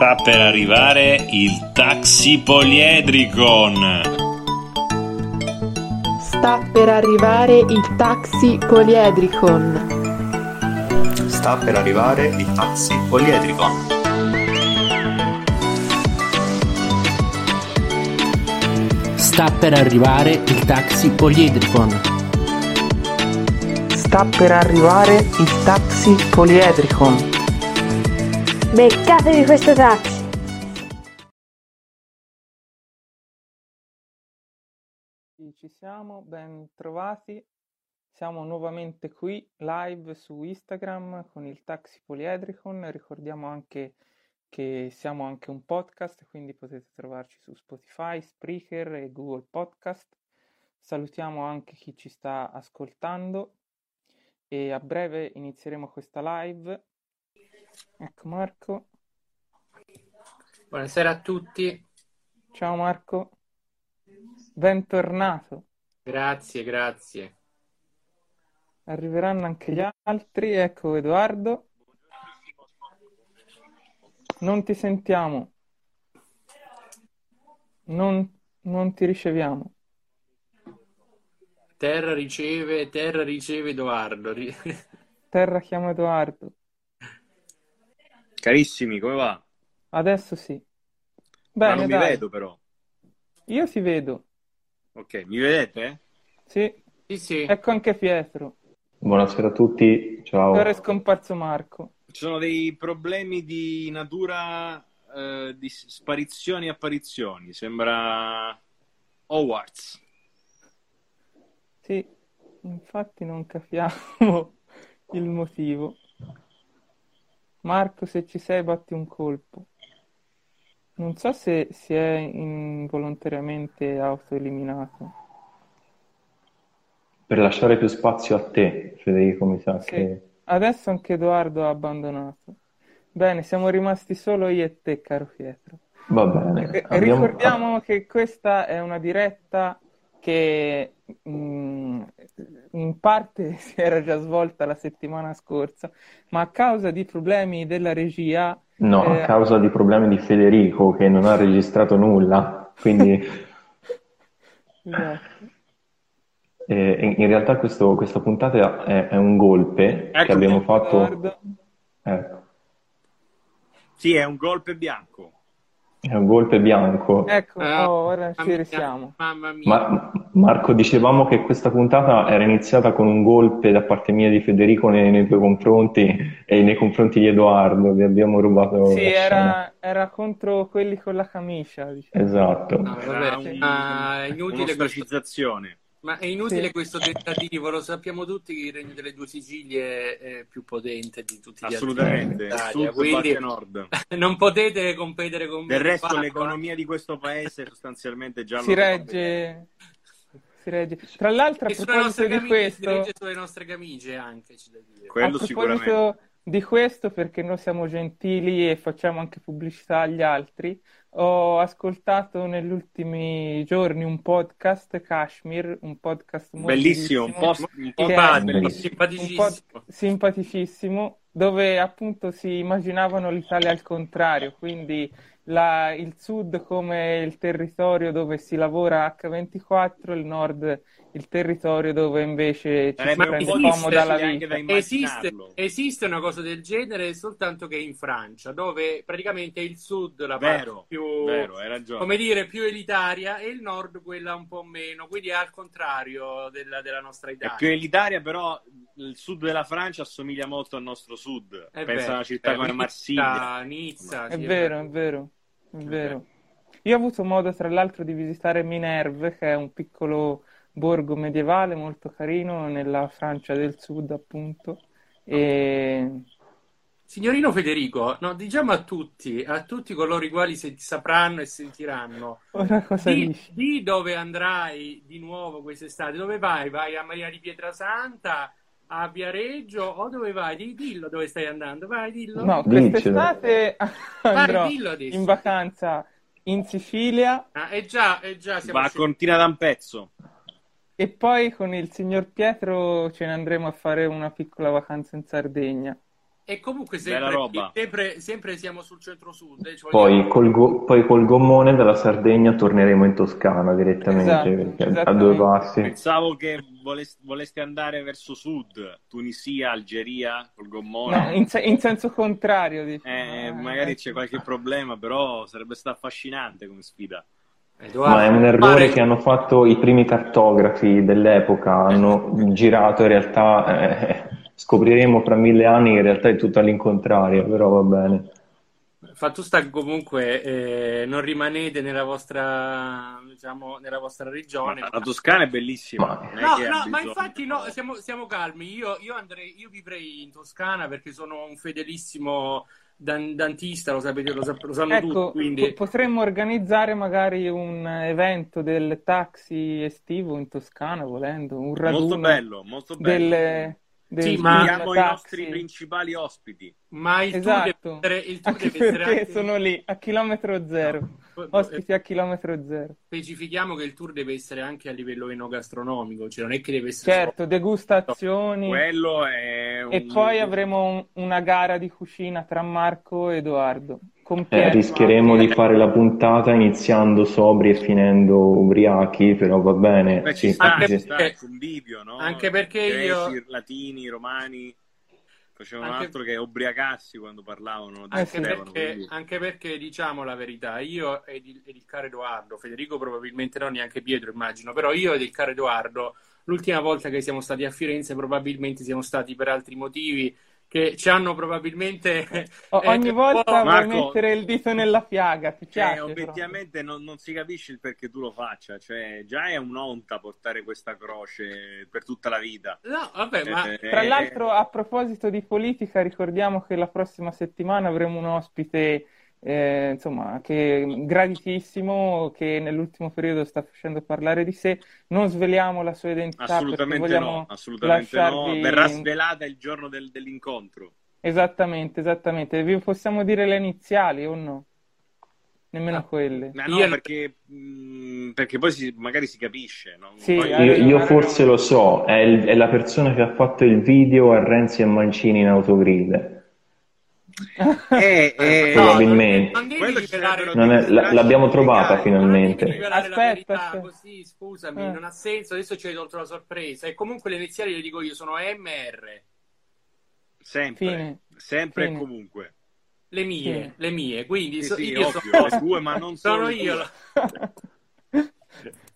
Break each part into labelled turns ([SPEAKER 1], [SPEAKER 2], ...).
[SPEAKER 1] Sta per arrivare il taxi poliedricon.
[SPEAKER 2] Sta per arrivare il taxi poliedricon.
[SPEAKER 3] Sta per arrivare il taxi poliedricon.
[SPEAKER 4] Sta per arrivare il taxi poliedricon.
[SPEAKER 2] Sta per arrivare il taxi poliedricon.
[SPEAKER 5] Beccatevi questo taxi!
[SPEAKER 6] Ci siamo, ben trovati. Siamo nuovamente qui live su Instagram con il Taxi Poliedricon. Ricordiamo anche che siamo anche un podcast, quindi potete trovarci su Spotify, Spreaker e Google Podcast. Salutiamo anche chi ci sta ascoltando e a breve inizieremo questa live. Ecco Marco.
[SPEAKER 7] Buonasera a tutti.
[SPEAKER 6] Ciao Marco. Bentornato.
[SPEAKER 7] Grazie, grazie.
[SPEAKER 6] Arriveranno anche gli altri. Ecco Edoardo. Non ti sentiamo. Non, non ti riceviamo.
[SPEAKER 7] Terra riceve, terra riceve Edoardo.
[SPEAKER 6] Terra chiama Edoardo.
[SPEAKER 8] Carissimi, come va?
[SPEAKER 6] Adesso sì.
[SPEAKER 8] Ma
[SPEAKER 6] Bene,
[SPEAKER 8] non mi
[SPEAKER 6] dai.
[SPEAKER 8] vedo però.
[SPEAKER 6] Io ti vedo.
[SPEAKER 8] Ok, mi vedete?
[SPEAKER 6] Sì.
[SPEAKER 7] Sì, sì.
[SPEAKER 6] Ecco anche Pietro.
[SPEAKER 9] Buonasera a tutti, ciao.
[SPEAKER 6] Ora è scomparso Marco.
[SPEAKER 8] Ci sono dei problemi di natura eh, di sparizioni e apparizioni. Sembra Hogwarts.
[SPEAKER 6] Sì, infatti non capiamo il motivo. Marco, se ci sei, batti un colpo. Non so se si è involontariamente autoeliminato.
[SPEAKER 9] Per lasciare più spazio a te, Federico, mi sa
[SPEAKER 6] Sì.
[SPEAKER 9] che...
[SPEAKER 6] Adesso anche Edoardo ha abbandonato. Bene, siamo rimasti solo io e te, caro Pietro.
[SPEAKER 9] Va bene.
[SPEAKER 6] Eh,
[SPEAKER 9] abbiamo-
[SPEAKER 6] Ricordiamo che questa è una diretta che mh, in parte si era già svolta la settimana scorsa, ma a causa di problemi della regia,
[SPEAKER 9] No,
[SPEAKER 6] eh,
[SPEAKER 9] a causa di problemi di Federico che non ha registrato nulla, quindi
[SPEAKER 6] esatto.
[SPEAKER 9] eh, in, in realtà questo- questa puntata è, è un golpe che
[SPEAKER 8] Ecco,
[SPEAKER 9] abbiamo fatto... Ecco,
[SPEAKER 8] Sì, è un golpe bianco.
[SPEAKER 9] È un golpe bianco.
[SPEAKER 6] ecco,
[SPEAKER 7] Ah,
[SPEAKER 6] oh, ora ci
[SPEAKER 7] mamma mia,
[SPEAKER 6] risiamo.
[SPEAKER 7] Mamma mia.
[SPEAKER 9] Ma, Marco, dicevamo che questa puntata era iniziata con un golpe da parte mia di Federico nei, nei tuoi confronti e nei confronti di Edoardo, vi abbiamo rubato
[SPEAKER 6] Sì, era, era contro quelli con la camicia, diciamo.
[SPEAKER 9] Esatto.
[SPEAKER 7] No,
[SPEAKER 8] Era
[SPEAKER 7] vabbè,
[SPEAKER 8] un-
[SPEAKER 7] ma è inutile
[SPEAKER 8] un'ostracizzazione.
[SPEAKER 7] Ma è inutile
[SPEAKER 6] Sì.
[SPEAKER 7] questo tentativo, lo sappiamo tutti che il Regno delle Due Sicilie è più potente di tutti gli
[SPEAKER 8] Assolutamente.
[SPEAKER 7] altri
[SPEAKER 8] batte, nord.
[SPEAKER 7] non potete competere con me.
[SPEAKER 8] Del resto
[SPEAKER 7] Fatto,
[SPEAKER 8] l'economia di questo paese sostanzialmente già
[SPEAKER 6] Si regge, si regge. Tra l'altro, a proposito di
[SPEAKER 7] camicie, si
[SPEAKER 6] questo,
[SPEAKER 7] regge sulle nostre camicie anche, c'è da dire.
[SPEAKER 8] Quello sicuramente.
[SPEAKER 6] di questo, perché noi siamo gentili e facciamo anche pubblicità agli altri, ho ascoltato negli ultimi giorni un podcast, Kashmir, un podcast molto
[SPEAKER 8] Bellissimo, un po', un po'
[SPEAKER 9] Bellissimo.
[SPEAKER 7] Simpatico,
[SPEAKER 6] un
[SPEAKER 7] simpaticissimo.
[SPEAKER 6] po' simpaticissimo, dove appunto si immaginavano l'Italia al contrario, quindi la- il sud come il territorio dove si lavora H24, il nord il territorio dove invece ci si
[SPEAKER 8] Sarebbe un
[SPEAKER 6] prende comoda la vita.
[SPEAKER 7] Esiste, esiste una cosa del genere soltanto che in Francia, dove praticamente il sud, la
[SPEAKER 8] Vero,
[SPEAKER 7] parte più,
[SPEAKER 8] vero,
[SPEAKER 7] come dire, più elitaria e il nord quella un po' meno, quindi è al contrario della, della nostra
[SPEAKER 8] È
[SPEAKER 7] Italia.
[SPEAKER 8] più elitaria, però il sud della Francia assomiglia molto al nostro sud.
[SPEAKER 7] È
[SPEAKER 8] Pensa a
[SPEAKER 7] vero,
[SPEAKER 8] una città
[SPEAKER 7] è
[SPEAKER 8] come
[SPEAKER 7] vero.
[SPEAKER 8] Marsiglia.
[SPEAKER 7] Nizza,
[SPEAKER 6] È
[SPEAKER 7] sì,
[SPEAKER 6] vero, è vero, è vero. Io ho avuto modo tra l'altro di visitare Minerve, che è un piccolo borgo medievale molto carino nella Francia del Sud, appunto. E
[SPEAKER 7] Signorino Federico, no, diciamo a tutti, a tutti coloro i quali sapranno e sentiranno,
[SPEAKER 6] ora cosa
[SPEAKER 7] di,
[SPEAKER 6] dici?
[SPEAKER 7] di dove andrai di nuovo quest'estate, dove vai? Vai a Maria di Pietrasanta, a Viareggio o dove vai? Di- dillo dove stai andando, vai, dillo.
[SPEAKER 6] No, quest'estate andrò
[SPEAKER 7] Vai,
[SPEAKER 6] in vacanza in Sicilia
[SPEAKER 7] Ah, è già, è già, siamo
[SPEAKER 8] Va a
[SPEAKER 7] scesi.
[SPEAKER 8] Cortina d'Ampezzo.
[SPEAKER 6] E poi con il signor Pietro ce ne andremo a fare una piccola vacanza in Sardegna.
[SPEAKER 7] E comunque sempre, sempre, sempre siamo sul centro-sud. eh,
[SPEAKER 9] Poi
[SPEAKER 7] vogliamo-
[SPEAKER 9] col, go- poi col gommone dalla Sardegna torneremo in Toscana direttamente,
[SPEAKER 6] Esatto,
[SPEAKER 9] perché a due passi.
[SPEAKER 8] Pensavo che volest- voleste andare verso sud, Tunisia, Algeria, col gommone.
[SPEAKER 6] No, in, se- in senso contrario. dici.
[SPEAKER 8] Eh, magari c'è qualche problema, però sarebbe stato affascinante come sfida.
[SPEAKER 7] Edoardo,
[SPEAKER 9] Ma è un errore
[SPEAKER 7] pare-
[SPEAKER 9] che hanno fatto i primi cartografi dell'epoca, hanno girato in realtà, eh, scopriremo fra mille anni che in realtà è tutto all'incontrario, però va bene.
[SPEAKER 7] Fatto sta che comunque eh, non rimanete nella vostra, diciamo, nella vostra regione.
[SPEAKER 8] La Toscana è bellissima.
[SPEAKER 9] Ma-
[SPEAKER 8] è
[SPEAKER 7] No, no, ma infatti no, siamo, siamo calmi. Io, io andrei, io vivrei in Toscana perché sono un fedelissimo dan- dantista, lo sapete, lo, sap- lo sanno tutti,
[SPEAKER 6] Ecco,
[SPEAKER 7] quindi
[SPEAKER 6] po- potremmo organizzare magari un evento del taxi estivo in Toscana, volendo, un raduno
[SPEAKER 8] Molto bello, molto bello.
[SPEAKER 6] del, del
[SPEAKER 7] Sì, ma-
[SPEAKER 8] Abbiamo i nostri principali ospiti.
[SPEAKER 7] ma il tour
[SPEAKER 6] Esatto,
[SPEAKER 7] deve essere, il tour
[SPEAKER 6] anche
[SPEAKER 7] deve essere anche-
[SPEAKER 6] sono lì a chilometro zero, ospiti a chilometro zero.
[SPEAKER 7] Specifichiamo che il tour deve essere anche a livello enogastronomico, cioè non è che deve essere
[SPEAKER 6] Certo, degustazioni
[SPEAKER 8] Quello è un...
[SPEAKER 6] e poi avremo un- una gara di cucina tra Marco e Edoardo.
[SPEAKER 9] Eh, rischieremo di fare la puntata iniziando sobri e finendo ubriachi, però va bene.
[SPEAKER 8] Beh,
[SPEAKER 9] sì,
[SPEAKER 8] sta,
[SPEAKER 7] Anche
[SPEAKER 8] ci
[SPEAKER 9] sì.
[SPEAKER 8] sta
[SPEAKER 7] perché-
[SPEAKER 8] convivio, no?
[SPEAKER 7] anche perché
[SPEAKER 8] Greci,
[SPEAKER 7] io-
[SPEAKER 8] latini, romani facevano
[SPEAKER 7] Anche-
[SPEAKER 8] altro che ubriacarsi quando parlavano.
[SPEAKER 7] Anche perché, anche perché, diciamo la verità, io ed il, ed il caro Edoardo, Federico probabilmente no, neanche Pietro immagino, però io ed il caro Edoardo, l'ultima volta che siamo stati a Firenze probabilmente siamo stati per altri motivi che ci hanno probabilmente...
[SPEAKER 6] O-
[SPEAKER 7] eh,
[SPEAKER 6] ogni
[SPEAKER 7] un
[SPEAKER 6] volta vuoi
[SPEAKER 8] Marco-
[SPEAKER 6] mettere il dito nella piaga, ti
[SPEAKER 8] Cioè,
[SPEAKER 6] piace?
[SPEAKER 8] obiettivamente non, non si capisce il perché tu lo faccia, cioè già è un'onta portare questa croce per tutta la vita.
[SPEAKER 7] No, vabbè, ma...
[SPEAKER 8] Eh,
[SPEAKER 6] Tra l'altro, a proposito di politica, ricordiamo che la prossima settimana avremo un ospite, eh, insomma, che graditissimo, che nell'ultimo periodo sta facendo parlare di sé. Non sveliamo la sua identità
[SPEAKER 8] assolutamente no, assolutamente no.
[SPEAKER 6] lasciarvi...
[SPEAKER 8] Verrà svelata il giorno del- dell'incontro.
[SPEAKER 6] Esattamente, esattamente. Vi possiamo dire le iniziali o no? Nemmeno quelle.
[SPEAKER 8] Ma no,
[SPEAKER 7] Io-
[SPEAKER 8] perché, mh, perché poi si- magari si capisce. no?
[SPEAKER 6] Sì,
[SPEAKER 8] Poi-
[SPEAKER 6] hai
[SPEAKER 9] Io, io forse lo so, è, il- è la persona che ha fatto il video a Renzi e Mancini in autogrill.
[SPEAKER 8] Eh, eh,
[SPEAKER 7] No,
[SPEAKER 9] probabilmente.
[SPEAKER 8] ci
[SPEAKER 7] rivelare-
[SPEAKER 8] sarebbero
[SPEAKER 9] Non è- l'abbiamo trovata finalmente.
[SPEAKER 6] Aspetta,
[SPEAKER 7] verità
[SPEAKER 6] aspetta.
[SPEAKER 7] così, scusami,
[SPEAKER 6] Eh.
[SPEAKER 7] non ha senso. Adesso ci hai tolto la sorpresa. E comunque le iniziali le dico io, sono MR.
[SPEAKER 8] Sempre,
[SPEAKER 6] Fine.
[SPEAKER 8] sempre
[SPEAKER 6] Fine.
[SPEAKER 8] e comunque.
[SPEAKER 7] Le mie,
[SPEAKER 6] Sì.
[SPEAKER 7] le mie. Quindi
[SPEAKER 8] Sì,
[SPEAKER 7] so-
[SPEAKER 8] sì,
[SPEAKER 7] io
[SPEAKER 8] ovvio,
[SPEAKER 7] sono,
[SPEAKER 8] le tue, ma non
[SPEAKER 7] sono io.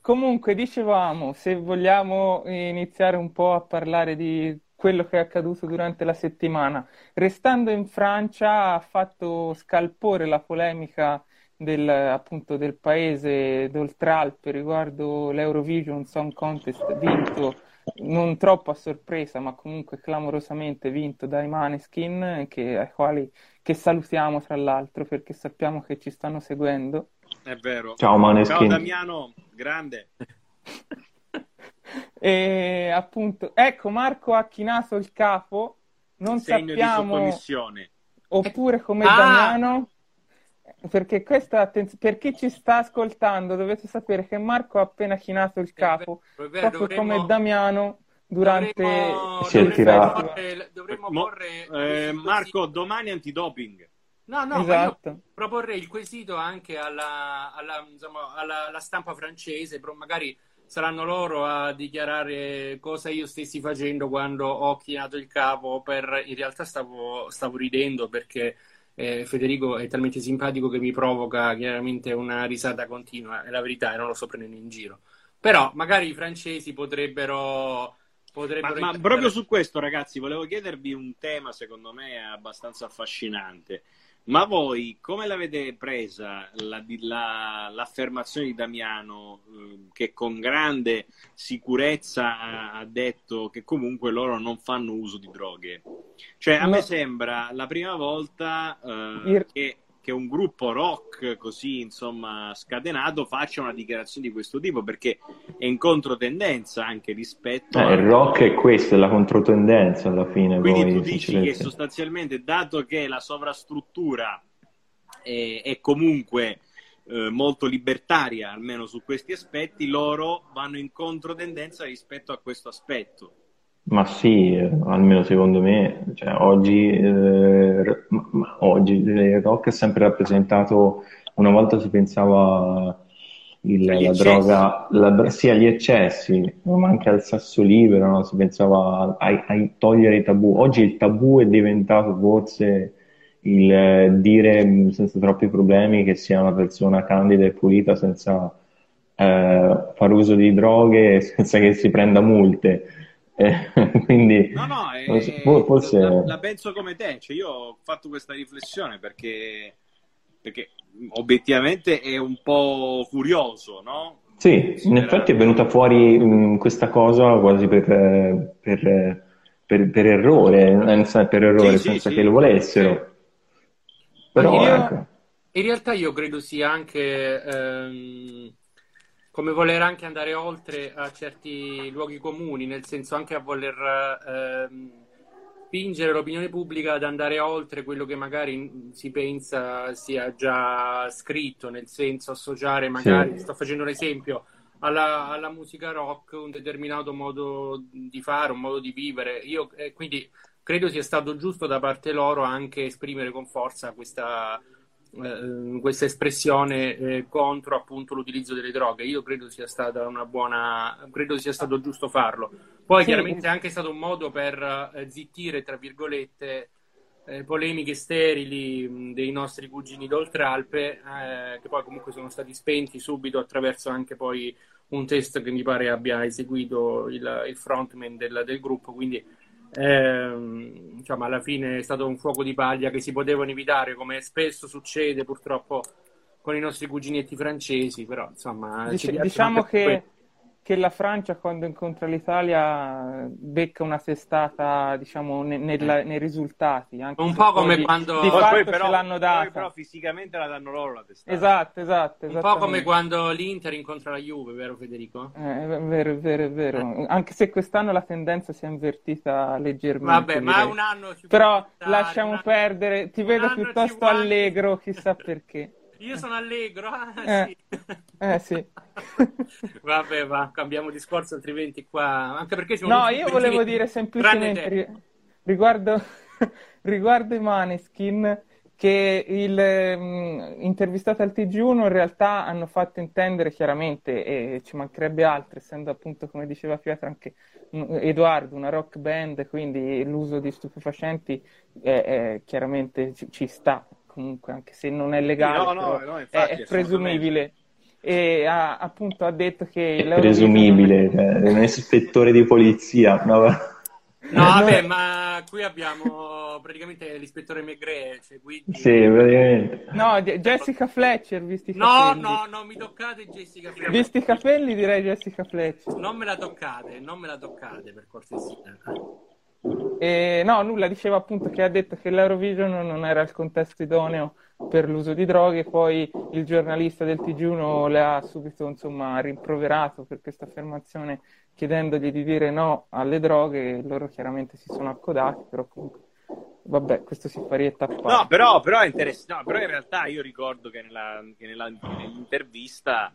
[SPEAKER 6] Comunque, dicevamo, se vogliamo iniziare un po' a parlare di quello che è accaduto durante la settimana, restando in Francia ha fatto scalpore la polemica del, appunto, del paese d'Oltralpe riguardo l'Eurovision Song Contest vinto non troppo a sorpresa, ma comunque clamorosamente vinto dai Maneskin, che, ai quali che salutiamo tra l'altro perché sappiamo che ci stanno seguendo.
[SPEAKER 8] È vero.
[SPEAKER 9] Ciao
[SPEAKER 8] Ciao
[SPEAKER 9] Maneskin.
[SPEAKER 8] Damiano, grande.
[SPEAKER 6] E appunto, ecco, Marco ha chinato il capo, non
[SPEAKER 8] Segno di
[SPEAKER 6] sappiamo, oppure come
[SPEAKER 7] Ah!
[SPEAKER 6] Damiano, perché questa, attenz- per chi ci sta ascoltando, dovete sapere che Marco ha appena chinato il capo,
[SPEAKER 7] È vero,
[SPEAKER 6] proprio
[SPEAKER 7] dovremmo-
[SPEAKER 6] come Damiano durante
[SPEAKER 7] dovremmo- dovremmo porre- dovremmo
[SPEAKER 8] Mo-
[SPEAKER 7] porre
[SPEAKER 8] eh, Marco, domani antidoping.
[SPEAKER 7] No, no,
[SPEAKER 6] Esatto.
[SPEAKER 7] proporrei il quesito anche alla, alla, insomma, alla- alla stampa francese, però magari saranno loro a dichiarare cosa io stessi facendo quando ho chinato il capo. Per... In realtà stavo, stavo ridendo perché eh, Federico è talmente simpatico che mi provoca chiaramente una risata continua, è la verità, e non lo sto prendendo in giro. Però magari i francesi potrebbero...
[SPEAKER 8] Ma,
[SPEAKER 7] potrebbero
[SPEAKER 8] ma
[SPEAKER 7] interpretare-
[SPEAKER 8] proprio su questo, ragazzi, volevo chiedervi un tema, secondo me, abbastanza affascinante. Ma voi come l'avete presa la- la- l'affermazione di Damiano eh, che con grande sicurezza ha, ha detto che comunque loro non fanno uso di droghe? Cioè, a
[SPEAKER 6] No.
[SPEAKER 8] me sembra la prima volta eh,
[SPEAKER 6] Il-
[SPEAKER 8] che, che un gruppo rock così, insomma, scatenato faccia una dichiarazione di questo tipo, perché è in controtendenza anche rispetto
[SPEAKER 9] Eh,
[SPEAKER 8] a...
[SPEAKER 9] il rock è questo, è la controtendenza alla fine.
[SPEAKER 8] Quindi
[SPEAKER 9] poi,
[SPEAKER 8] tu dici che sostanzialmente, dato che la sovrastruttura è, è comunque eh, molto libertaria, almeno su questi aspetti, loro vanno in controtendenza rispetto a questo aspetto.
[SPEAKER 9] Ma sì, eh, almeno secondo me, cioè, oggi, eh, oggi il rock è sempre rappresentato, una volta si pensava il- la
[SPEAKER 8] eccessi.
[SPEAKER 9] droga, la sì, agli eccessi, ma anche al sesso libero, no? Si pensava a, togliere i tabù. Oggi il tabù è diventato forse il eh, dire senza troppi problemi che sia una persona candida e pulita senza eh, fare uso di droghe senza che si prenda multe. Eh, quindi
[SPEAKER 8] No, no, eh, la,
[SPEAKER 9] forse
[SPEAKER 8] la penso come te, cioè io ho fatto questa riflessione perché, perché obiettivamente è un po' curioso, no?
[SPEAKER 9] sì, in effetti è venuta fuori mh, questa cosa quasi per, per, per- per errore, per
[SPEAKER 8] Sì,
[SPEAKER 9] errore,
[SPEAKER 8] sì,
[SPEAKER 9] senza che
[SPEAKER 8] sì,
[SPEAKER 9] lo
[SPEAKER 8] sì.
[SPEAKER 9] volessero. Però
[SPEAKER 7] io,
[SPEAKER 9] ecco,
[SPEAKER 7] in realtà io credo sia anche ehm, come voler anche andare oltre a certi luoghi comuni, nel senso anche a voler ehm, spingere l'opinione pubblica ad andare oltre quello che magari si pensa sia già scritto, nel senso associare magari,
[SPEAKER 9] sì,
[SPEAKER 7] sto facendo un esempio, alla, alla musica rock un determinato modo di fare, un modo di vivere. Io eh, quindi credo sia stato giusto da parte loro anche esprimere con forza questa, eh, questa espressione eh, contro appunto l'utilizzo delle droghe. Io credo sia stata una buona, credo sia stato giusto farlo. Poi
[SPEAKER 6] Sì,
[SPEAKER 7] chiaramente è anche stato un modo per eh, zittire, tra virgolette, eh, polemiche sterili mh, dei nostri cugini d'Oltralpe, eh, che poi comunque sono stati spenti subito attraverso anche poi un test che mi pare abbia eseguito il, il frontman del, del gruppo, quindi ehm, diciamo, alla fine è stato un fuoco di paglia che si potevano evitare, come spesso succede purtroppo con i nostri cuginetti francesi, però insomma
[SPEAKER 6] Dic- diciamo che, che la Francia quando incontra l'Italia becca una testata, diciamo, ne- nella- nei risultati, anche
[SPEAKER 7] Un po'
[SPEAKER 6] poi
[SPEAKER 7] come
[SPEAKER 6] di,
[SPEAKER 7] quando
[SPEAKER 6] di
[SPEAKER 8] Poi, poi
[SPEAKER 6] fatto ce
[SPEAKER 8] però,
[SPEAKER 6] l'hanno
[SPEAKER 8] poi però
[SPEAKER 6] data.
[SPEAKER 8] fisicamente la danno loro la testata.
[SPEAKER 6] Esatto, esatto,
[SPEAKER 7] Un po' come quando l'Inter incontra la Juve, vero Federico?
[SPEAKER 6] Eh, È vero, è vero, è vero. Anche se quest'anno la tendenza si è invertita leggermente,
[SPEAKER 7] Vabbè, ma
[SPEAKER 6] direi.
[SPEAKER 7] un anno ci
[SPEAKER 6] Però
[SPEAKER 7] stare,
[SPEAKER 6] lasciamo
[SPEAKER 7] anno,
[SPEAKER 6] perdere, ti vedo piuttosto allegro, chissà perché.
[SPEAKER 7] Io sono allegro, ah
[SPEAKER 6] Eh,
[SPEAKER 7] sì.
[SPEAKER 6] eh sì.
[SPEAKER 7] Vabbè, va, cambiamo discorso, altrimenti qua... Anche perché siamo
[SPEAKER 6] No, io volevo
[SPEAKER 7] coincidenti,
[SPEAKER 6] dire semplicemente
[SPEAKER 7] te.
[SPEAKER 6] ri- riguardo, riguardo i Maneskin che il ehm, intervistato al TG1 in realtà hanno fatto intendere chiaramente, e ci mancherebbe altro, essendo appunto, come diceva Pietro, anche mm, Edoardo, una rock band, quindi l'uso di stupefacenti eh, eh, chiaramente ci, ci sta, comunque, anche se non è
[SPEAKER 8] Sì,
[SPEAKER 6] legale,
[SPEAKER 8] no, no, no,
[SPEAKER 6] è,
[SPEAKER 8] infatti,
[SPEAKER 6] è
[SPEAKER 8] assolutamente.
[SPEAKER 6] presumibile. E ha, appunto ha detto che
[SPEAKER 9] è
[SPEAKER 6] l'Eurovision non è...
[SPEAKER 9] presumibile, cioè, è un ispettore di polizia. no?
[SPEAKER 7] No,
[SPEAKER 6] non
[SPEAKER 7] vabbè,
[SPEAKER 6] è-
[SPEAKER 7] ma qui abbiamo praticamente l'ispettore Maigret, cioè, quindi...
[SPEAKER 9] Sì, praticamente.
[SPEAKER 6] No, Je- Jessica Fletcher, visti i
[SPEAKER 7] No,
[SPEAKER 6] capelli.
[SPEAKER 7] no, no, mi toccate Jessica Fletcher.
[SPEAKER 6] Visti i capelli direi Jessica Fletcher.
[SPEAKER 7] Non me la toccate, non me la toccate, per cortesia.
[SPEAKER 6] E, no, nulla, diceva appunto che ha detto che l'Eurovision non era il contesto idoneo per l'uso di droghe, poi il giornalista del TG1 le ha subito insomma rimproverato per questa affermazione chiedendogli di dire no alle droghe, loro chiaramente si sono accodati, però comunque vabbè, questo si fa rietta a
[SPEAKER 8] No,
[SPEAKER 6] parte.
[SPEAKER 8] però, però è interessante. No, però in realtà io ricordo che, nella, che nella- nell'intervista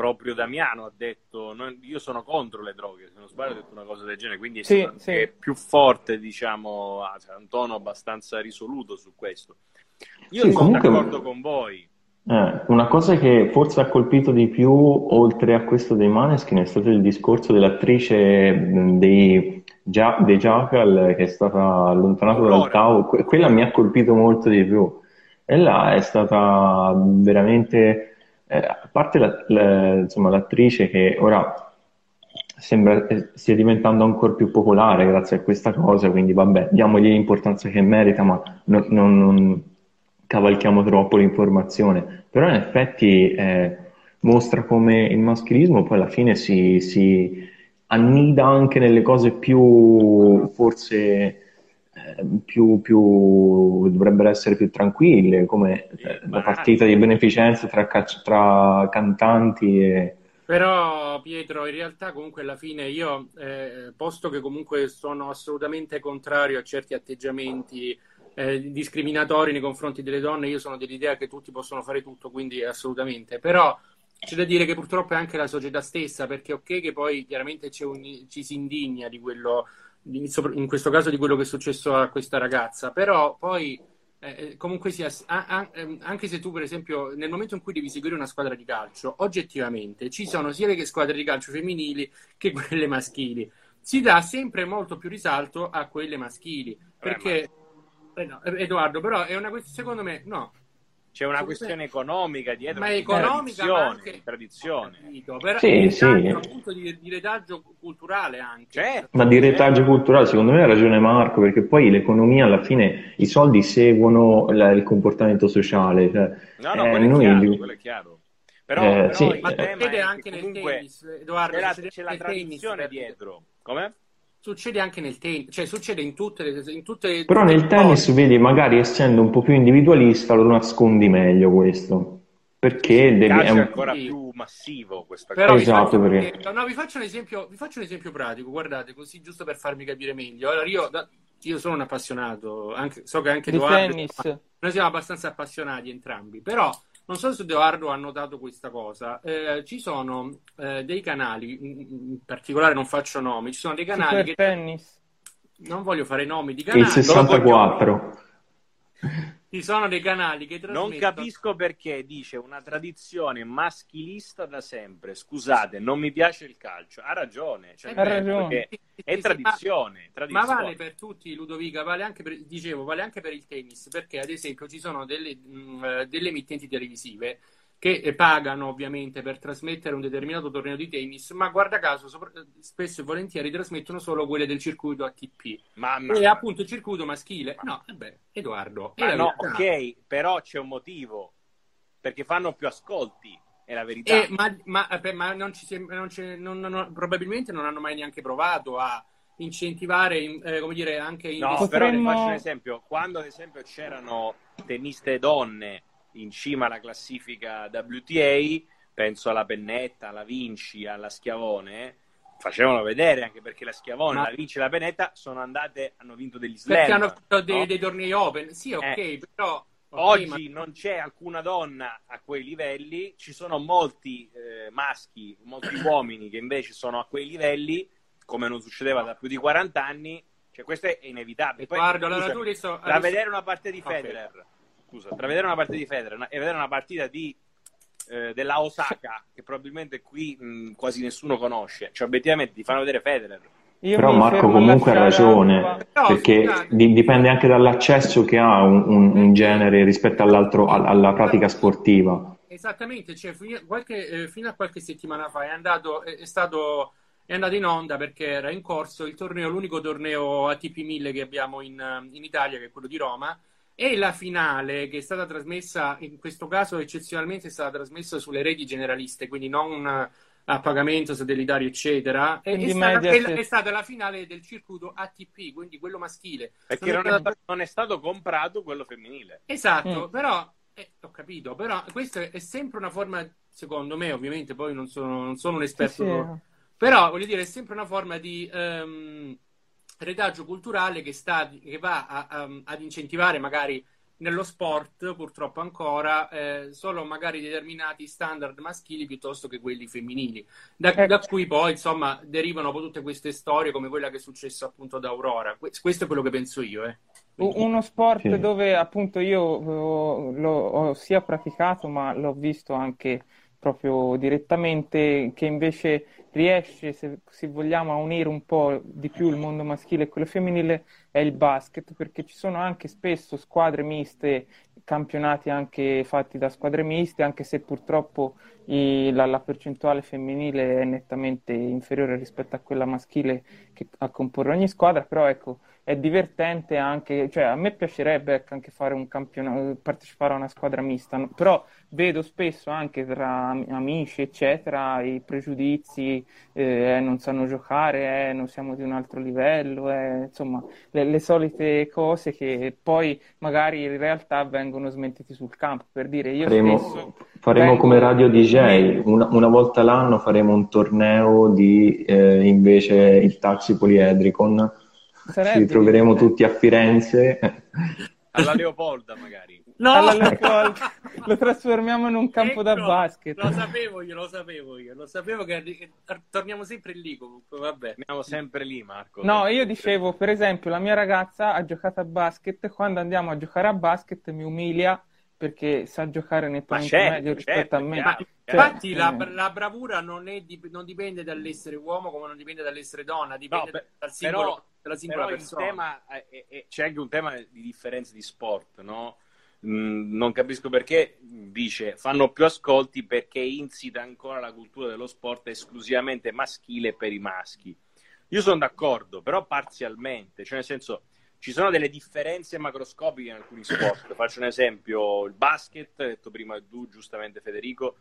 [SPEAKER 8] proprio Damiano ha detto "No, io sono contro le droghe, se non sbaglio ha detto una cosa del genere, quindi è
[SPEAKER 6] Sì, sì.
[SPEAKER 8] anche più forte, diciamo, ha cioè, un tono abbastanza risoluto su questo. Io
[SPEAKER 9] Sì,
[SPEAKER 8] sono
[SPEAKER 9] comunque-
[SPEAKER 8] d'accordo con voi.
[SPEAKER 9] Eh, una cosa che forse ha colpito di più, oltre a questo dei Maneskin, è stato il discorso dell'attrice mh, dei, Gia- dei Jackal che è stata allontanata dal. TAO. Que- quella mi ha colpito molto di più. E là è stata veramente, eh, a parte la- la- insomma, l'attrice che ora sembra eh, stia diventando ancora più popolare grazie a questa cosa, quindi vabbè, diamogli l'importanza che merita, ma non, non- non cavalchiamo troppo l'informazione. Però in effetti eh, mostra come il maschilismo poi alla fine si, si annida anche nelle cose più, forse, più, più, dovrebbero essere più tranquille, come eh, la partita di beneficenza tra, tra cantanti e...
[SPEAKER 7] Però Pietro, in realtà comunque alla fine io, eh, posto che comunque sono assolutamente contrario a certi atteggiamenti eh, discriminatori nei confronti delle donne, io sono dell'idea che tutti possono fare tutto, quindi assolutamente. Però c'è da dire che purtroppo è anche la società stessa, perché ok che poi chiaramente c'è un- ci si indigna di quello in questo caso di quello che è successo a questa ragazza, però poi eh, comunque sia, ehm, anche se tu per esempio nel momento in cui devi seguire una squadra di calcio, oggettivamente ci sono sia le squadre di calcio femminili che quelle maschili. Si dà sempre molto più risalto a quelle maschili, perché eh, no, Edoardo, però è una questione, secondo me, no,
[SPEAKER 8] C'è una questione economica dietro,
[SPEAKER 7] ma
[SPEAKER 8] di
[SPEAKER 7] economica, ma
[SPEAKER 8] tradizione,
[SPEAKER 7] anche
[SPEAKER 8] di tradizione.
[SPEAKER 7] capito, per
[SPEAKER 9] Sì,
[SPEAKER 7] il
[SPEAKER 9] sì.
[SPEAKER 7] retaggio, appunto di, di retaggio culturale anche.
[SPEAKER 8] Certo,
[SPEAKER 9] Ma di retaggio culturale, secondo me ha ragione Marco, perché poi l'economia alla fine, i soldi seguono la- il comportamento sociale. Cioè,
[SPEAKER 8] No, no,
[SPEAKER 9] eh,
[SPEAKER 8] quello è chiaro, quello è chiaro. Però,
[SPEAKER 9] Eh,
[SPEAKER 8] però
[SPEAKER 9] sì.
[SPEAKER 8] il
[SPEAKER 7] Ma
[SPEAKER 8] tema è
[SPEAKER 7] anche
[SPEAKER 8] che
[SPEAKER 7] nel
[SPEAKER 8] comunque
[SPEAKER 7] tennis, Edoardo,
[SPEAKER 8] c'è la, c'è la
[SPEAKER 7] tennis,
[SPEAKER 8] tradizione
[SPEAKER 7] perché-
[SPEAKER 8] dietro. Come?
[SPEAKER 7] Succede anche nel tennis, cioè succede in tutte le, in tutte,
[SPEAKER 9] Però nel tennis,
[SPEAKER 7] cose.
[SPEAKER 9] vedi, magari essendo un po' più individualista, lo nascondi meglio questo. Perché devi... è un-
[SPEAKER 8] ancora
[SPEAKER 7] Sì.
[SPEAKER 8] più massivo questa
[SPEAKER 7] Però vi
[SPEAKER 9] Esatto,
[SPEAKER 7] un
[SPEAKER 9] perché-
[SPEAKER 7] esempio- no, vi faccio un esempio, vi faccio un esempio pratico, guardate, così giusto per farmi capire meglio. Allora, io, da- io sono un appassionato, anche- so che anche
[SPEAKER 6] Di tennis.
[SPEAKER 7] noi siamo abbastanza appassionati entrambi, però non so se Edoardo ha notato questa cosa. Eh, ci sono eh, dei canali, in particolare non faccio nomi, ci sono dei canali
[SPEAKER 6] Super
[SPEAKER 7] che
[SPEAKER 6] tennis.
[SPEAKER 7] non voglio fare nomi di
[SPEAKER 9] Il
[SPEAKER 7] canali,
[SPEAKER 9] 64.
[SPEAKER 7] Ci sono dei canali che
[SPEAKER 8] Non
[SPEAKER 7] trasmettono
[SPEAKER 8] capisco perché dice una tradizione maschilista da sempre. Scusate, non mi piace il calcio. Ha ragione. Cioè,
[SPEAKER 7] Ha
[SPEAKER 6] ragione.
[SPEAKER 8] È tradizione,
[SPEAKER 7] Ma,
[SPEAKER 8] tradizione.
[SPEAKER 7] ma vale per tutti, Ludovica, vale anche per, dicevo, vale anche per il tennis, perché ad esempio ci sono delle, mh, delle emittenti televisive che eh, pagano ovviamente per trasmettere un determinato torneo di tennis, ma guarda caso, sopra- spesso e volentieri trasmettono solo quelle del circuito ATP.
[SPEAKER 8] Mamma
[SPEAKER 7] E appunto il circuito maschile. No, vabbè, Edoardo, è
[SPEAKER 8] Ma no,
[SPEAKER 7] verità.
[SPEAKER 8] ok, però c'è un motivo. Perché fanno più ascolti, è la verità.
[SPEAKER 7] Eh, ma ma- eh, ma non ci sembra- non c'è- non- non- non- probabilmente non hanno mai neanche provato a incentivare, in- eh, come dire, anche
[SPEAKER 8] No,
[SPEAKER 7] investire-
[SPEAKER 8] però
[SPEAKER 6] Potremmo-
[SPEAKER 8] faccio un esempio. Quando ad esempio c'erano tenniste donne in cima alla classifica WTA, penso alla Pennetta, alla Vinci, alla Schiavone, facevano vedere anche perché la Schiavone,
[SPEAKER 7] Ma-
[SPEAKER 8] la Vinci e la Pennetta sono andate, hanno vinto degli
[SPEAKER 7] perché
[SPEAKER 8] slam.
[SPEAKER 7] hanno fatto dei,
[SPEAKER 8] no?
[SPEAKER 7] dei tornei open. Sì, ok,
[SPEAKER 8] Eh.
[SPEAKER 7] però
[SPEAKER 8] Oggi
[SPEAKER 7] ma-
[SPEAKER 8] non c'è alcuna donna a quei livelli, ci sono molti eh, maschi, molti uomini che invece sono a quei livelli, come non succedeva da più di 40 anni. Cioè, questo è inevitabile. Poi,
[SPEAKER 7] Guarda, allora tu adesso, adesso-
[SPEAKER 8] vedere una partita di. Federer, scusa, tra vedere una partita di Federer e vedere una partita di, eh, della Osaka, che probabilmente qui mh, quasi nessuno conosce, cioè obiettivamente ti fanno vedere Federer.
[SPEAKER 6] Io
[SPEAKER 9] Però Marco comunque ha ragione.
[SPEAKER 7] No,
[SPEAKER 9] perché di- dipende anche dall'accesso che ha un, un- un genere rispetto all'altro, al- alla pratica sportiva.
[SPEAKER 7] Esattamente, cioè, fino, qualche- eh, fino a qualche settimana fa è andato, è, è stato, è andato in onda perché era in corso il torneo, l'unico torneo ATP 1000 che abbiamo in, eh, in Italia, che è quello di Roma, e la finale che è stata trasmessa, in questo caso eccezionalmente è stata trasmessa sulle reti generaliste, quindi non a pagamento satellitare, eccetera, è, stata, è- è stata la finale del circuito ATP, quindi quello maschile.
[SPEAKER 8] Perché
[SPEAKER 7] Non
[SPEAKER 8] non
[SPEAKER 7] è stata-
[SPEAKER 8] non è stato comprato quello femminile.
[SPEAKER 7] Esatto,
[SPEAKER 6] Mm.
[SPEAKER 7] però eh, ho capito, però questa è sempre una forma, secondo me, ovviamente, poi non sono, non sono un
[SPEAKER 6] Sì,
[SPEAKER 7] esperto,
[SPEAKER 6] sì.
[SPEAKER 7] però voglio dire, è sempre una forma di ehm, retaggio culturale che, sta, che va a- a- ad incentivare magari nello sport, purtroppo ancora, eh, solo magari determinati standard maschili piuttosto che quelli femminili. Da,
[SPEAKER 6] Ecco.
[SPEAKER 7] da cui poi, insomma, derivano poi tutte queste storie come quella che è successa appunto ad Aurora. Que- Questo è quello che penso io, eh.
[SPEAKER 6] Uno sport
[SPEAKER 9] Sì.
[SPEAKER 6] dove appunto io ho, l'ho ho sia praticato, ma l'ho visto anche proprio direttamente, che invece riesce, se, se vogliamo, a unire un po' di più il mondo maschile e quello femminile, è il basket, perché ci sono anche spesso squadre miste, campionati anche fatti da squadre miste, anche se purtroppo i- la, la percentuale femminile è nettamente inferiore rispetto a quella maschile che, a comporre ogni squadra, però ecco, è divertente anche, cioè a me piacerebbe ecco, anche fare un campionato, partecipare a una squadra mista, però vedo spesso anche tra am- amici, eccetera, i pregiudizi, eh, non sanno giocare, eh, non siamo di un altro livello, eh, insomma, le, le solite cose che poi magari in realtà vengono smentiti sul campo, per dire io
[SPEAKER 9] Faremo,
[SPEAKER 6] stesso
[SPEAKER 9] faremo
[SPEAKER 6] vengo-
[SPEAKER 9] come Radio DJ, una, una volta l'anno faremo un torneo di eh, invece il taxi poliedricon.
[SPEAKER 6] Sarebbe
[SPEAKER 9] Ci troveremo
[SPEAKER 6] divertente.
[SPEAKER 9] tutti a Firenze.
[SPEAKER 8] Alla Leopolda magari.
[SPEAKER 7] No!
[SPEAKER 6] Alla Leopoldo. lo trasformiamo in un campo da
[SPEAKER 7] Ecco,
[SPEAKER 6] basket.
[SPEAKER 7] Lo sapevo io, lo sapevo io, lo sapevo che torniamo sempre lì comunque, vabbè.
[SPEAKER 8] Andiamo sempre lì, Marco.
[SPEAKER 6] No, io dicevo, per esempio, la mia ragazza ha giocato a basket, quando andiamo a giocare a basket mi umilia perché sa giocare
[SPEAKER 8] Ma
[SPEAKER 6] nettamente
[SPEAKER 8] certo,
[SPEAKER 6] meglio rispetto
[SPEAKER 8] certo,
[SPEAKER 6] a me.
[SPEAKER 8] chiaro,
[SPEAKER 6] Cioè,
[SPEAKER 7] Infatti la,
[SPEAKER 6] eh,
[SPEAKER 7] la bravura non, è non dipende dall'essere uomo come non dipende dall'essere donna, dipende
[SPEAKER 8] No, per-
[SPEAKER 7] dal singolo,
[SPEAKER 8] però-
[SPEAKER 7] dalla singola
[SPEAKER 8] Però
[SPEAKER 7] persona.
[SPEAKER 8] tema è- è- c'è anche un tema di differenze di sport, no? Mm, non capisco perché dice fanno più ascolti perché incita ancora la cultura dello sport esclusivamente maschile per i maschi. Io sono d'accordo, però parzialmente, cioè nel senso ci sono delle differenze macroscopiche in alcuni sport. Faccio un esempio, il basket, detto prima tu giustamente Federico,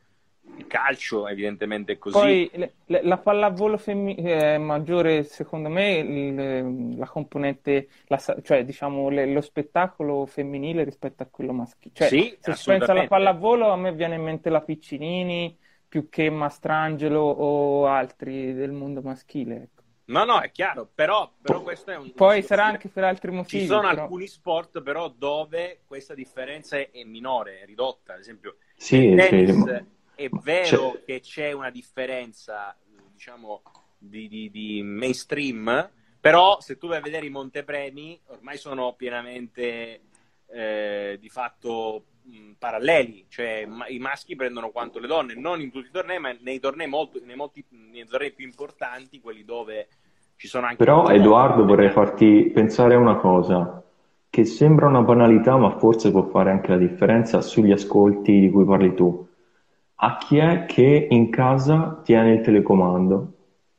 [SPEAKER 8] il calcio evidentemente è così.
[SPEAKER 6] Poi le- le- la pallavolo femminile è maggiore, secondo me, il- la componente, la cioè diciamo le- lo spettacolo femminile rispetto a quello maschile. Cioè,
[SPEAKER 8] Sì,
[SPEAKER 6] se si pensa alla pallavolo, a me viene in mente la Piccinini più che Mastrangelo o altri del mondo maschile. ecco.
[SPEAKER 8] No, no, è chiaro, però, però questo è un...
[SPEAKER 6] Poi sarà anche per altri motivi.
[SPEAKER 8] Ci sono
[SPEAKER 6] però.
[SPEAKER 8] alcuni sport però dove questa differenza è, minore, è ridotta. Ad esempio,
[SPEAKER 9] Sì,
[SPEAKER 8] nel
[SPEAKER 9] sì,
[SPEAKER 8] tennis
[SPEAKER 9] ma-
[SPEAKER 8] è vero
[SPEAKER 9] C'è-
[SPEAKER 8] che c'è una differenza, diciamo, di, di- di mainstream, però se tu vai a vedere i montepremi, ormai sono pienamente eh, di fatto mh, paralleli, cioè ma- i maschi prendono quanto le donne, non in tutti i tornei, ma nei tornei, molto, nei, molti- nei tornei più importanti, quelli dove ci sono anche...
[SPEAKER 9] Però Edoardo vorrei farti pensare a una cosa, che sembra una banalità, ma forse può fare anche la differenza sugli ascolti di cui parli tu. A chi è che in casa tiene il telecomando?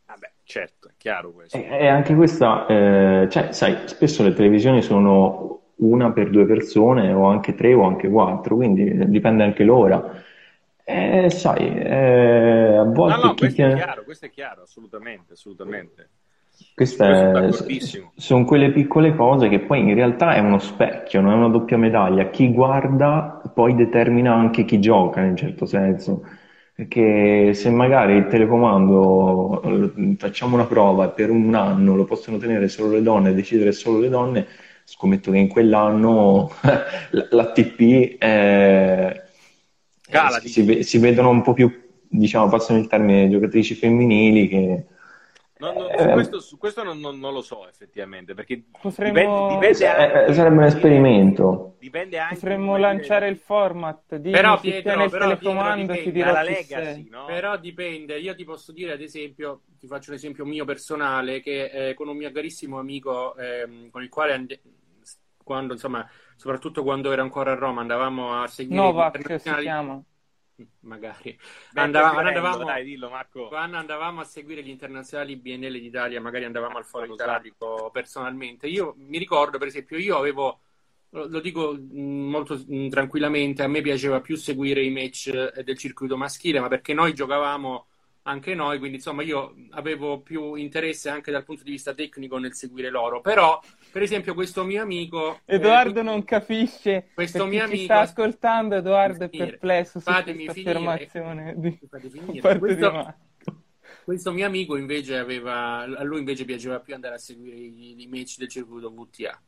[SPEAKER 8] Vabbè, certo, è chiaro questo.
[SPEAKER 9] E, e anche questa, eh, cioè, sai, spesso le televisioni sono una per due persone, o anche tre, o anche quattro, quindi dipende anche l'ora. E sai, eh, a
[SPEAKER 8] No,
[SPEAKER 9] volte
[SPEAKER 8] no,
[SPEAKER 9] chi
[SPEAKER 8] questo è
[SPEAKER 9] tiene...
[SPEAKER 8] chiaro, questo è chiaro, assolutamente, assolutamente.
[SPEAKER 9] Queste
[SPEAKER 8] sono
[SPEAKER 9] è- quelle piccole cose che poi in realtà è uno specchio, non è una doppia medaglia. Chi guarda poi determina anche chi gioca in un certo senso. Perché se magari il telecomando eh, facciamo una prova e per un anno lo possono tenere solo le donne e decidere solo le donne, scommetto che in quell'anno l'ATP eh,
[SPEAKER 8] Cala,
[SPEAKER 9] si, si vedono un po' più, diciamo, passano il termine, giocatrici femminili che
[SPEAKER 8] No, no, su
[SPEAKER 9] Eh,
[SPEAKER 8] questo, su questo non, non- non lo so effettivamente, perché
[SPEAKER 6] Potremmo-
[SPEAKER 8] dipende, dipende
[SPEAKER 9] eh,
[SPEAKER 8] anche,
[SPEAKER 9] sarebbe un esperimento.
[SPEAKER 8] dipende anche
[SPEAKER 6] Potremmo lanciare il format di
[SPEAKER 7] Però, Pietro, però, Pietro,
[SPEAKER 6] telecomando, ti
[SPEAKER 7] dipende
[SPEAKER 6] chi
[SPEAKER 8] legacy, no?
[SPEAKER 7] Però dipende, io ti posso dire ad esempio, ti faccio un esempio mio personale, che eh, con un mio carissimo amico ehm, con il quale ande- quando insomma, soprattutto quando ero ancora a Roma, andavamo a seguire
[SPEAKER 6] Novak si chiama.
[SPEAKER 7] Magari
[SPEAKER 8] Beppe
[SPEAKER 7] Andava-
[SPEAKER 8] Fiorello,
[SPEAKER 7] andavamo,
[SPEAKER 8] dai, dillo
[SPEAKER 7] quando andavamo a seguire gli internazionali BNL d'Italia, magari andavamo al Foro Italico personalmente. Io mi ricordo, per esempio, io avevo, lo dico mh, molto mh, tranquillamente, a me piaceva più seguire i match eh, del circuito maschile, ma perché noi giocavamo anche noi, quindi insomma io avevo più interesse anche dal punto di vista tecnico nel seguire loro. Però, per esempio, questo mio amico... eh,
[SPEAKER 6] Edoardo non capisce,
[SPEAKER 7] Questo mio amico-
[SPEAKER 6] sta ascoltando, Edoardo è perplesso su
[SPEAKER 7] Fatemi
[SPEAKER 6] questa
[SPEAKER 7] finire.
[SPEAKER 6] affermazione di
[SPEAKER 7] finire. Questo-. Questo mio amico invece aveva, a lui invece piaceva più andare a seguire i, i match del circuito VTA.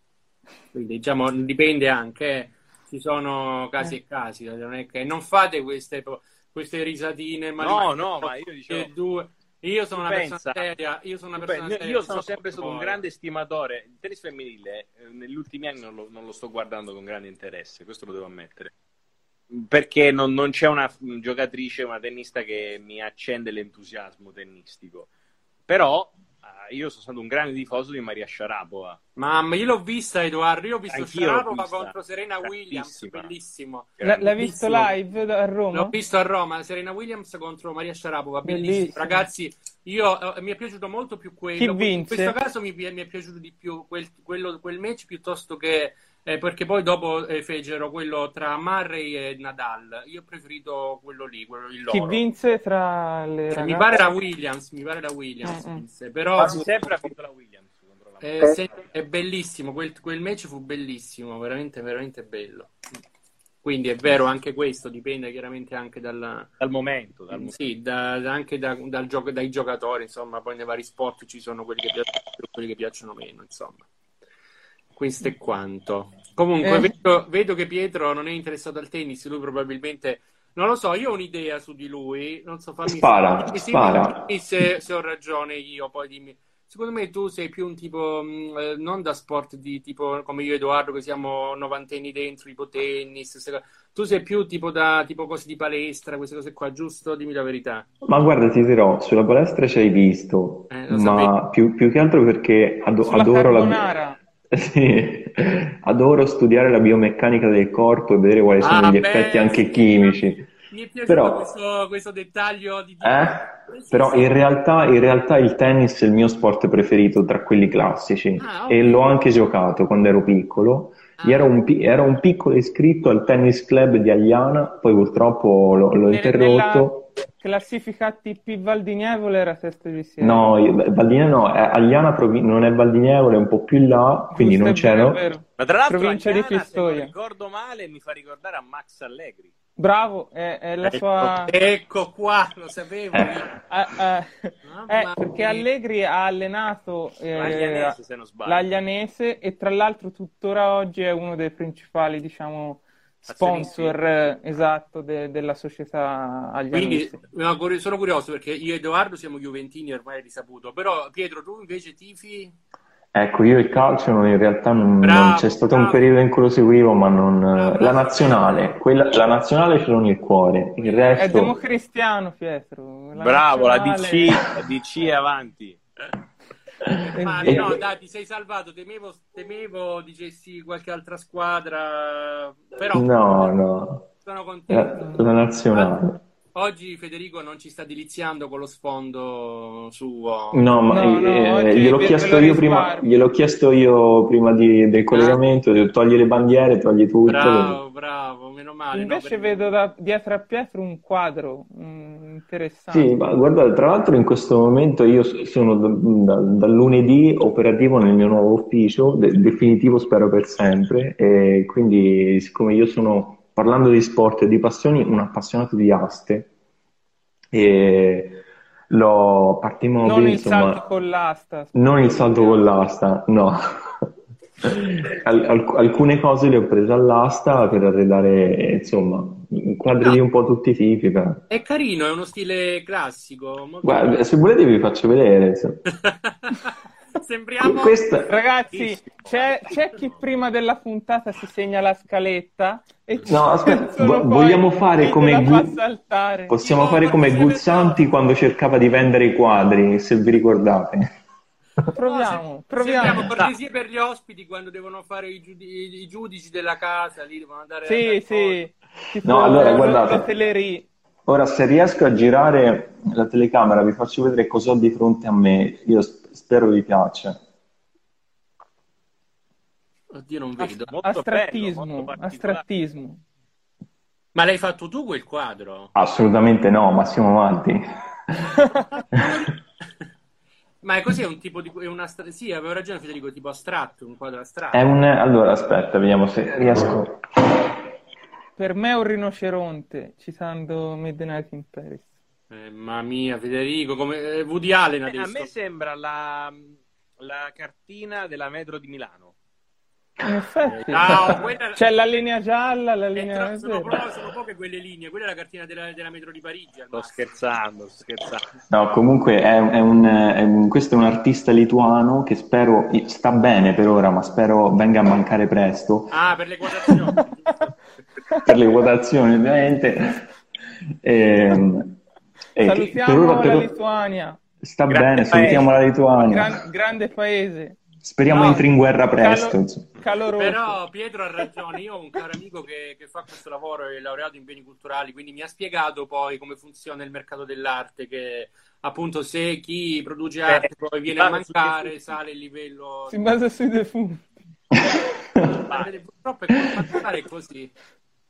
[SPEAKER 7] Quindi diciamo dipende anche, eh. ci sono casi e casi, non è che non fate queste, queste risatine, ma
[SPEAKER 8] No, no, ma io dicevo-
[SPEAKER 7] che due- Io sono
[SPEAKER 8] Tu
[SPEAKER 7] una
[SPEAKER 8] pensa-
[SPEAKER 7] persona seria, io sono una persona seria.
[SPEAKER 8] io sono
[SPEAKER 7] so
[SPEAKER 8] sempre stato un grande stimatore. Il tennis femminile eh, negli ultimi anni non lo, non lo sto guardando con grande interesse, questo lo devo ammettere. Perché non, non c'è una giocatrice, una tennista che mi accende l'entusiasmo tennistico. Però io sono stato un grande tifoso di Maria Sharapova.
[SPEAKER 7] Mamma, io l'ho vista, Edoardo. Io ho visto
[SPEAKER 8] Anch'io
[SPEAKER 7] Sharapova
[SPEAKER 8] vista.
[SPEAKER 7] contro Serena Williams, bellissimo.
[SPEAKER 6] L- l'hai visto live a Roma?
[SPEAKER 7] L'ho visto a Roma, Serena Williams contro Maria Sharapova, bellissimo.
[SPEAKER 6] Bellissimo.
[SPEAKER 7] Ragazzi, io, eh, mi è piaciuto molto più quello.
[SPEAKER 6] Chi
[SPEAKER 7] In questo caso mi, mi è piaciuto di più quel, quello- quel match piuttosto che... eh, perché poi dopo eh, fecero quello tra Murray e Nadal. Io ho preferito quello lì, quello di
[SPEAKER 6] Chi vinse tra le
[SPEAKER 7] Cioè, mi pare la Williams, mi pare la Williams
[SPEAKER 6] Mm-mm.
[SPEAKER 7] vinse, però...
[SPEAKER 8] Quasi sempre ha vinto la Williams la
[SPEAKER 7] Eh, se- è bellissimo, quel, quel match fu bellissimo, veramente, veramente bello. Quindi è vero anche questo, dipende chiaramente anche dal,
[SPEAKER 8] dal momento. Dal momento.
[SPEAKER 7] sì, da- da- anche da- dal gioco- dai giocatori, insomma, poi nei vari sport ci sono quelli che piacciono più quelli che piacciono meno, insomma. Questo è quanto. Comunque,
[SPEAKER 6] Eh.
[SPEAKER 7] vedo, vedo che Pietro non è interessato al tennis, lui probabilmente... Non lo so, io ho un'idea su di lui, non so, fammi
[SPEAKER 9] Spara, spara.
[SPEAKER 7] se, se ho ragione io, poi dimmi. Secondo me tu sei più un tipo, mh, eh, non da sport di tipo come io e Edoardo che siamo novantenni dentro, tipo tennis, cose. tu sei più tipo da tipo cose di palestra, queste cose qua, giusto? Dimmi la verità.
[SPEAKER 9] Ma guarda, ti dirò, sulla palestra ci hai visto,
[SPEAKER 7] Eh,
[SPEAKER 9] ma più, più che altro perché
[SPEAKER 6] Sulla
[SPEAKER 9] adoro la,
[SPEAKER 6] carbonara.
[SPEAKER 9] Sì, adoro studiare la biomeccanica del corpo e vedere quali sono
[SPEAKER 7] Ah,
[SPEAKER 9] gli
[SPEAKER 7] beh,
[SPEAKER 9] effetti anche
[SPEAKER 7] sì.
[SPEAKER 9] chimici.
[SPEAKER 7] Mi è piaciuto
[SPEAKER 9] Però-
[SPEAKER 7] questo, questo dettaglio di...
[SPEAKER 9] Eh?
[SPEAKER 7] Sì,
[SPEAKER 9] Però in realtà, in realtà il tennis è il mio sport preferito tra quelli classici
[SPEAKER 7] Ah, ok.
[SPEAKER 9] e l'ho anche giocato quando ero piccolo.
[SPEAKER 7] Ah.
[SPEAKER 9] Ero un, ero un piccolo iscritto al tennis club di Agliana, poi purtroppo l'ho, l'ho interrotto.
[SPEAKER 6] Nella classifica ATP Valdinievole era sesto di Siena.
[SPEAKER 9] No, Valdine no, è Agliana provi- non è Valdinievole, è un po' più in là, quindi
[SPEAKER 6] Giusto,
[SPEAKER 9] non c'ero.
[SPEAKER 6] vero.
[SPEAKER 8] Ma tra l'altro
[SPEAKER 6] Provincia di
[SPEAKER 8] Agliana, se non
[SPEAKER 6] Pistoia.
[SPEAKER 8] ricordo male, mi fa ricordare a Max Allegri.
[SPEAKER 6] Bravo, è, è la sua...
[SPEAKER 7] Ecco qua, lo sapevo.
[SPEAKER 6] Eh, eh,
[SPEAKER 7] Mamma
[SPEAKER 6] eh, perché. Allegri ha allenato eh,
[SPEAKER 8] L'Aglianese, se non sbaglio.
[SPEAKER 6] l'Aglianese e tra l'altro tuttora oggi è uno dei principali, diciamo, sponsor eh, esatto de- della società
[SPEAKER 7] Quindi
[SPEAKER 6] aglianese.
[SPEAKER 7] no, curi- sono curioso perché io e Edoardo siamo Juventini, ormai è risaputo. Però Pietro, tu invece tifi?
[SPEAKER 9] Ecco, io il calcio in realtà non,
[SPEAKER 7] Bravo,
[SPEAKER 9] non c'è stato un
[SPEAKER 7] bravo.
[SPEAKER 9] periodo in cui lo seguivo, ma non...
[SPEAKER 7] Bravo,
[SPEAKER 9] La
[SPEAKER 7] bravo.
[SPEAKER 9] nazionale, quella, la nazionale ce l'ho nel cuore, il
[SPEAKER 6] È
[SPEAKER 9] resto...
[SPEAKER 6] democristiano, Pietro. La
[SPEAKER 8] Bravo, la
[SPEAKER 6] nazionale-
[SPEAKER 8] DC, la DC è avanti.
[SPEAKER 6] vero.
[SPEAKER 7] no, dai, ti sei salvato. Temevo, temevo dicessi qualche altra squadra, però
[SPEAKER 9] No, no,
[SPEAKER 7] sono
[SPEAKER 9] la,
[SPEAKER 7] contento.
[SPEAKER 9] la nazionale.
[SPEAKER 7] Oggi Federico non ci sta deliziando con lo sfondo suo.
[SPEAKER 9] No, ma
[SPEAKER 6] No, no,
[SPEAKER 9] eh, gliel'ho chiesto prima, gliel'ho chiesto io prima di- del collegamento, ho detto, togli le bandiere, togli tutto.
[SPEAKER 7] Bravo, bravo, meno male. no,
[SPEAKER 6] Invece
[SPEAKER 7] per-
[SPEAKER 6] vedo da- dietro a Pietro un quadro mm, interessante.
[SPEAKER 9] Sì, ma guarda, tra l'altro in questo momento io sono da, da- dal lunedì operativo nel mio nuovo ufficio, de- definitivo spero per sempre, e quindi siccome io sono, parlando di sport e di passioni, un appassionato di aste, e l'ho partimmo
[SPEAKER 6] non il
[SPEAKER 9] insomma,
[SPEAKER 6] salto con l'asta.
[SPEAKER 9] non il salto con l'asta, no. Al- alc- alcune cose le ho prese all'asta per arredare, insomma, quadri di un po' tutti i tipi. però.
[SPEAKER 7] È carino, è uno stile classico. molto
[SPEAKER 9] Guarda, se volete vi faccio vedere.
[SPEAKER 7] Sembriamo.
[SPEAKER 9] Questa,
[SPEAKER 6] Ragazzi, c'è, c'è chi prima della puntata si segna la scaletta e
[SPEAKER 9] No, aspetta, vo- vogliamo fare come Gu- possiamo
[SPEAKER 7] No,
[SPEAKER 9] fare come Guzzanti quando cercava di vendere i quadri, se vi ricordate.
[SPEAKER 6] Proviamo,
[SPEAKER 7] Sembriamo
[SPEAKER 6] proviamo.
[SPEAKER 7] cortesie per gli ospiti quando devono fare i, giudi- i giudici della casa, lì devono andare a
[SPEAKER 6] Sì, sì. Tipo
[SPEAKER 9] No, allora, guardate. Ora, se riesco a girare la telecamera, vi faccio vedere cosa ho di fronte a me. Io sp- spero vi piaccia.
[SPEAKER 7] Oddio, non vedo.
[SPEAKER 8] Molto
[SPEAKER 6] Astrattismo,
[SPEAKER 8] bello,
[SPEAKER 6] astrattismo.
[SPEAKER 7] Ma l'hai fatto tu quel quadro?
[SPEAKER 9] Assolutamente no, ma siamo avanti.
[SPEAKER 7] Ma è così, è un tipo di... È un astra- Sì, avevo ragione Federico, tipo astratto, un quadro astratto.
[SPEAKER 9] È un... Allora, aspetta, vediamo se riesco.
[SPEAKER 6] Per me è un rinoceronte, citando Midnight in Paris.
[SPEAKER 7] Eh, mamma mia, Federico, come eh, Woody Allen
[SPEAKER 8] Eh, a
[SPEAKER 7] adesso.
[SPEAKER 8] me sembra la, la cartina della metro di Milano.
[SPEAKER 6] In effetti,
[SPEAKER 7] Ah, quella-
[SPEAKER 6] c'è la linea gialla, la
[SPEAKER 7] Eh,
[SPEAKER 6] linea...
[SPEAKER 7] tra- sono, pro- sono poche quelle linee, quella è la cartina della, della metro di Parigi.
[SPEAKER 8] Sto scherzando, sto scherzando.
[SPEAKER 9] No, comunque è, è un, è un- questo è un artista lituano che spero sta bene per ora, ma spero venga a mancare presto
[SPEAKER 7] Ah, per le quotazioni.
[SPEAKER 9] per le quotazioni, ovviamente. Ehm, e che
[SPEAKER 6] Salutiamo
[SPEAKER 9] per ora-
[SPEAKER 6] la
[SPEAKER 9] per ora-
[SPEAKER 6] Lituania,
[SPEAKER 9] sta
[SPEAKER 8] Grande
[SPEAKER 9] bene, salutiamo la Lituania.
[SPEAKER 6] gran- grande paese,
[SPEAKER 9] Speriamo
[SPEAKER 7] No.
[SPEAKER 9] entri in guerra presto.
[SPEAKER 6] Calo-.
[SPEAKER 7] Però Pietro ha ragione, io ho un caro amico che, che fa questo lavoro, è laureato in beni culturali, quindi mi ha spiegato poi come funziona il mercato dell'arte, che appunto se chi produce arte poi viene a mancare, sale il livello...
[SPEAKER 6] Si basa sui defunti.
[SPEAKER 7] Ma Purtroppo è così.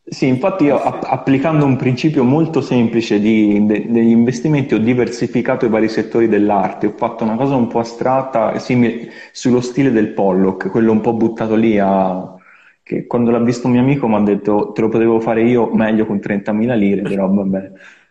[SPEAKER 9] Sì, infatti io app- applicando un principio molto semplice di- de- degli investimenti ho diversificato i vari settori dell'arte, ho fatto una cosa un po' astratta, simile, sullo stile del Pollock, quello un po' buttato lì a... che quando l'ha visto un mio amico mi ha detto te lo potevo fare io meglio con 30.000 lire, però vabbè.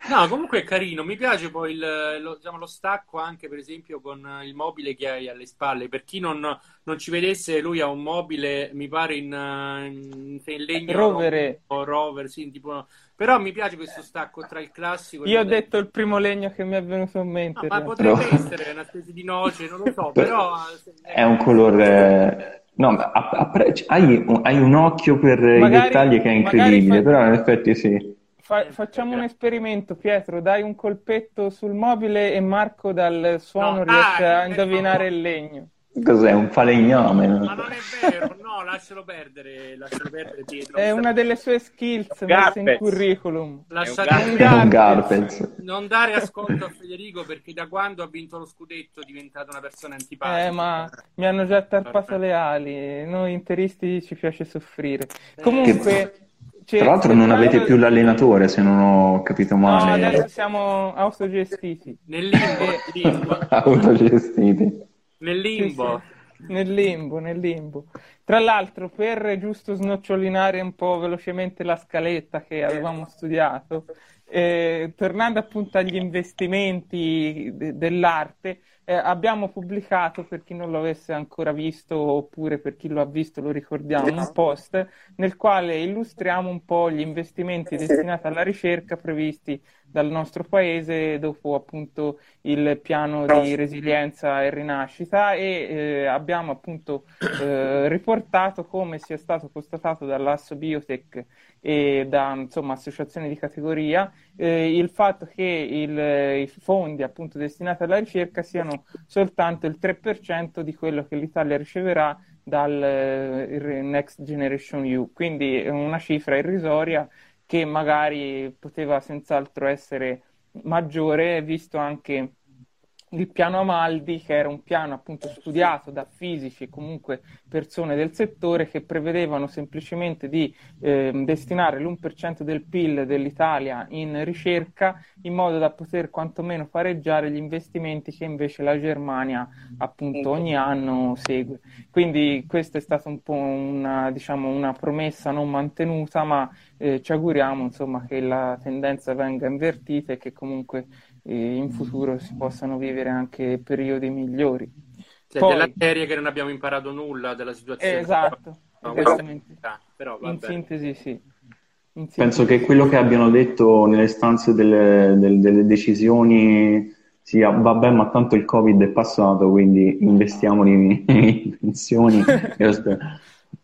[SPEAKER 7] No, comunque è carino, mi piace poi il, lo, diciamo, lo stacco anche per esempio con il mobile che hai alle spalle. Per chi non, non ci vedesse, lui ha un mobile, mi pare in, in, in legno
[SPEAKER 6] Rovere.
[SPEAKER 7] o rover, sì, tipo... però mi piace questo stacco tra il classico e
[SPEAKER 6] Io ho
[SPEAKER 7] il
[SPEAKER 6] detto il primo legno che mi è venuto in mente.
[SPEAKER 7] No, ma potrebbe
[SPEAKER 9] Però-
[SPEAKER 7] essere una specie di noce, non lo so, però
[SPEAKER 9] È un colore... No, ma a- appre- hai, un- hai un occhio per i
[SPEAKER 6] Magari-
[SPEAKER 9] dettagli che è incredibile,
[SPEAKER 6] fa-
[SPEAKER 9] però in effetti sì.
[SPEAKER 6] Fa- facciamo un esperimento, Pietro. Dai un colpetto sul mobile e Marco dal suono
[SPEAKER 7] No,
[SPEAKER 6] riesce
[SPEAKER 7] dai,
[SPEAKER 6] a indovinare il legno.
[SPEAKER 9] Cos'è? Un falegname?
[SPEAKER 7] Ma non è vero, no, lascialo perdere, lascialo perdere Pietro.
[SPEAKER 6] È una delle sue skills messe in curriculum.
[SPEAKER 7] Lasciate
[SPEAKER 8] un
[SPEAKER 6] Garpez.
[SPEAKER 7] Non dare ascolto a Federico perché da quando ha vinto lo scudetto è diventata una persona antipatica.
[SPEAKER 6] Eh, ma mi hanno già tarpato le ali. Noi interisti ci piace soffrire.
[SPEAKER 7] Eh,
[SPEAKER 6] Comunque, c'è-
[SPEAKER 9] Tra l'altro non avete più l'allenatore, se non ho capito
[SPEAKER 6] No,
[SPEAKER 9] male.
[SPEAKER 6] adesso siamo autogestiti.
[SPEAKER 7] Nel limbo, nel limbo,
[SPEAKER 9] Autogestiti.
[SPEAKER 7] nel limbo.
[SPEAKER 6] Sì, sì, Nel limbo, nel limbo. Tra l'altro, per giusto snocciolinare un po' velocemente la scaletta che avevamo studiato, eh, tornando appunto agli investimenti de- dell'arte, eh, abbiamo pubblicato, per chi non lo avesse ancora visto, oppure per chi lo ha visto lo ricordiamo, un post nel quale illustriamo un po' gli investimenti destinati alla ricerca previsti dal nostro paese dopo appunto il piano di resilienza e rinascita e eh, abbiamo appunto eh, riportato come sia stato constatato dall'Asso Biotech e da insomma associazioni di categoria eh, il fatto che il- i fondi appunto destinati alla ricerca siano soltanto il 3% di quello che l'Italia riceverà dal eh, Next Generation EU, quindi una cifra irrisoria che magari poteva senz'altro essere maggiore, visto anche il piano Amaldi, che era un piano appunto studiato da fisici e comunque persone del settore che prevedevano semplicemente di ehm, destinare l'1% del PIL dell'Italia in ricerca in modo da poter quantomeno pareggiare gli investimenti che invece la Germania appunto ogni anno segue. Quindi questa è stata un po' una, diciamo, una promessa non mantenuta, ma eh, ci auguriamo insomma che la tendenza venga invertita e che comunque eh, in futuro si possano vivere anche periodi migliori.
[SPEAKER 7] Cioè,
[SPEAKER 6] Poi-
[SPEAKER 7] della serie che non abbiamo imparato nulla della situazione.
[SPEAKER 6] Eh, esatto,
[SPEAKER 7] No,
[SPEAKER 6] esattamente.
[SPEAKER 7] questo- però
[SPEAKER 6] In sintesi sì. In
[SPEAKER 9] Penso
[SPEAKER 6] sintesi-
[SPEAKER 9] che quello che abbiano detto nelle stanze delle, del- delle decisioni sia vabbè, ma tanto il Covid è passato, quindi investiamo in, in pensioni.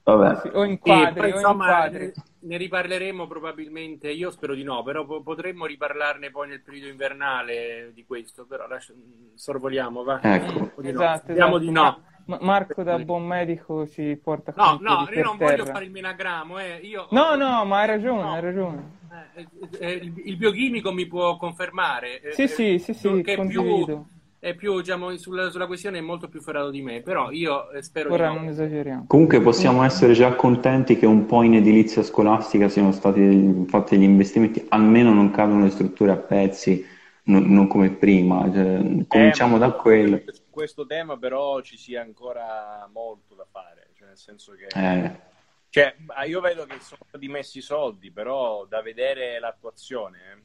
[SPEAKER 9] Vabbè.
[SPEAKER 6] Sì, o in
[SPEAKER 7] Sì,
[SPEAKER 6] quadri,
[SPEAKER 7] poi,
[SPEAKER 6] o in quadri.
[SPEAKER 7] Ne, riparleremo probabilmente, io spero di no, però po- potremmo riparlarne poi nel periodo invernale di questo, però lascia- sorvoliamo, va.
[SPEAKER 9] Ecco.
[SPEAKER 7] Di no.
[SPEAKER 6] Esatto,
[SPEAKER 7] Speriamo
[SPEAKER 6] esatto.
[SPEAKER 7] di no.
[SPEAKER 6] Ma- Marco da buon medico ci porta
[SPEAKER 7] No, no, io non
[SPEAKER 6] per
[SPEAKER 7] voglio
[SPEAKER 6] terra.
[SPEAKER 7] fare il menagramo, eh. Io,
[SPEAKER 6] No, no, ma hai ragione,
[SPEAKER 7] No.
[SPEAKER 6] hai ragione.
[SPEAKER 7] Eh, eh, il, il biochimico mi può confermare. eh,
[SPEAKER 6] Sì,
[SPEAKER 7] eh,
[SPEAKER 6] sì, sì, sì,
[SPEAKER 7] più. È più, diciamo, sulla, sulla questione è molto più ferrato di me, però io eh, spero
[SPEAKER 6] Ora
[SPEAKER 7] di no.
[SPEAKER 6] non esageriamo.
[SPEAKER 9] Comunque possiamo essere già contenti che un po' in edilizia scolastica siano stati fatti degli investimenti, almeno non cadono le strutture a pezzi, non, non come prima. Cioè, cominciamo
[SPEAKER 8] Eh,
[SPEAKER 9] da quello.
[SPEAKER 8] Su questo tema però ci sia ancora molto da fare, cioè nel senso che...
[SPEAKER 9] Eh,
[SPEAKER 8] Cioè, io vedo che sono stati messi i soldi, però da vedere l'attuazione, eh.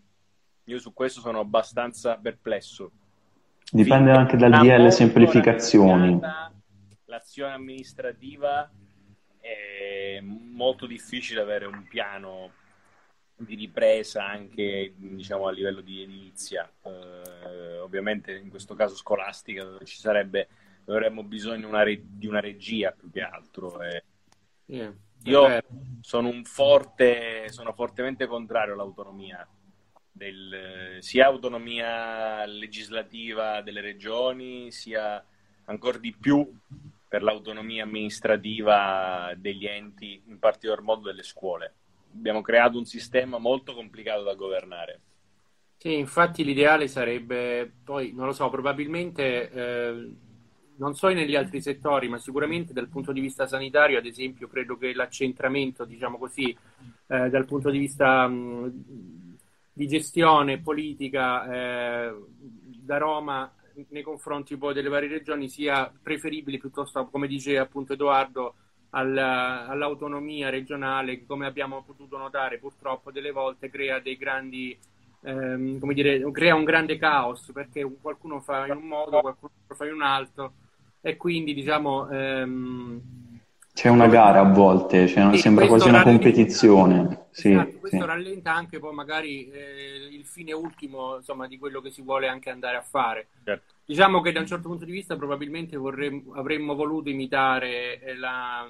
[SPEAKER 8] io su questo sono abbastanza perplesso.
[SPEAKER 9] Dipende anche dal DL semplificazioni.
[SPEAKER 8] L'azione amministrativa è molto difficile avere un piano di ripresa anche diciamo, a livello di edilizia, Eh, ovviamente in questo caso scolastica, dove ci sarebbe, avremmo bisogno di una, re- di una regia più che altro. eh.
[SPEAKER 7] È
[SPEAKER 8] Io
[SPEAKER 7] vero.
[SPEAKER 8] sono un forte, sono fortemente contrario all'autonomia, del- sia autonomia legislativa delle regioni, sia ancora di più per l'autonomia amministrativa degli enti, in particolar modo delle scuole. Abbiamo creato un sistema molto complicato da governare.
[SPEAKER 7] Sì, infatti l'ideale sarebbe, poi non lo so, probabilmente, eh, non so negli altri settori, ma sicuramente dal punto di vista sanitario, ad esempio, credo che l'accentramento, diciamo così, eh, dal punto di vista mh, di gestione politica eh, da Roma nei confronti poi delle varie regioni sia preferibile piuttosto, come dice appunto Edoardo, al- all'autonomia regionale che come abbiamo potuto notare purtroppo delle volte crea dei grandi ehm, come dire, crea un grande caos perché qualcuno fa in un modo, qualcuno fa in un altro e quindi diciamo... Ehm,
[SPEAKER 9] c'è una gara a volte, cioè, sì, sembra quasi una
[SPEAKER 7] competizione.
[SPEAKER 9] Sì,
[SPEAKER 7] esatto, questo
[SPEAKER 9] sì.
[SPEAKER 7] rallenta anche poi magari eh, il fine ultimo insomma, di quello che si vuole anche andare a fare.
[SPEAKER 8] Certo.
[SPEAKER 7] Diciamo che da un certo punto di vista probabilmente vorremmo, avremmo voluto imitare eh, la,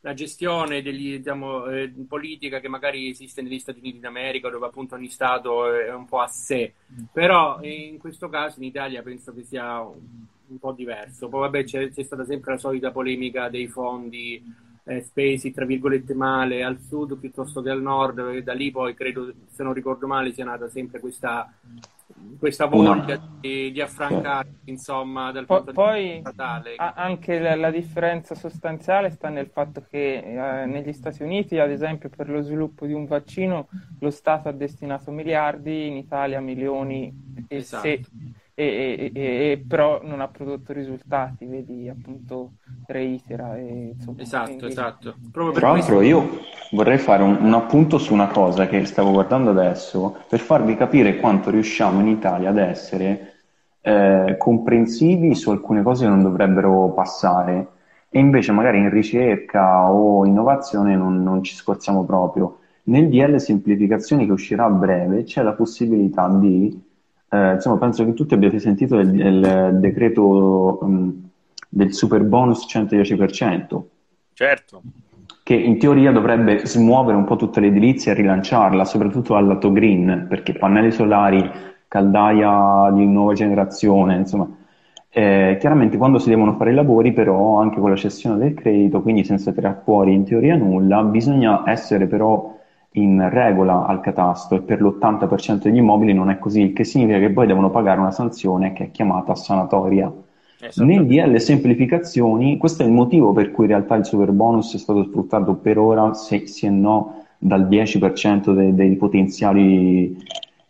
[SPEAKER 7] la gestione degli, diciamo, eh, politica che magari esiste negli Stati Uniti d'America, dove appunto ogni Stato è un po' a sé. Però in questo caso in Italia penso che sia un, po' diverso. Poi vabbè c'è, c'è, stata sempre la solita polemica dei fondi eh, spesi, tra virgolette, male al sud piuttosto che al nord, e da lì poi credo, se non ricordo male, sia nata sempre questa questa voglia no. di, di, affrancare insomma dal punto
[SPEAKER 6] poi,
[SPEAKER 7] di vista statale
[SPEAKER 6] anche la, la, differenza sostanziale sta nel fatto che eh, negli Stati Uniti ad esempio per lo sviluppo di un vaccino lo Stato ha destinato miliardi in Italia milioni e
[SPEAKER 7] esatto.
[SPEAKER 6] se e, e, e, però non ha prodotto risultati, vedi appunto reitera. E, insomma,
[SPEAKER 7] esatto, esatto.
[SPEAKER 9] Tra l'altro io vorrei fare un, un, appunto su una cosa che stavo guardando adesso per farvi capire quanto riusciamo in Italia ad essere eh, comprensivi su alcune cose che non dovrebbero passare e invece magari in ricerca o innovazione non, non ci scorziamo proprio. Nel DL semplificazioni che uscirà a breve c'è la possibilità di eh, insomma, penso che tutti abbiate sentito del, del decreto um, del super bonus 110%.
[SPEAKER 8] Certo.
[SPEAKER 9] Che in teoria dovrebbe smuovere un po' tutta l'edilizia e rilanciarla, soprattutto al lato green, perché pannelli solari, caldaia di nuova generazione, insomma. Eh, chiaramente quando si devono fare i lavori, però, anche con la cessione del credito, quindi senza tirare fuori in teoria nulla, bisogna essere però in regola al catasto e per l'80% degli immobili non è così, il che significa che poi devono pagare una sanzione che è chiamata sanatoria. Nel DL semplificazioni, questo è il motivo per cui in realtà il super bonus è stato sfruttato per ora, se sì e no, dal 10% dei, dei, potenziali,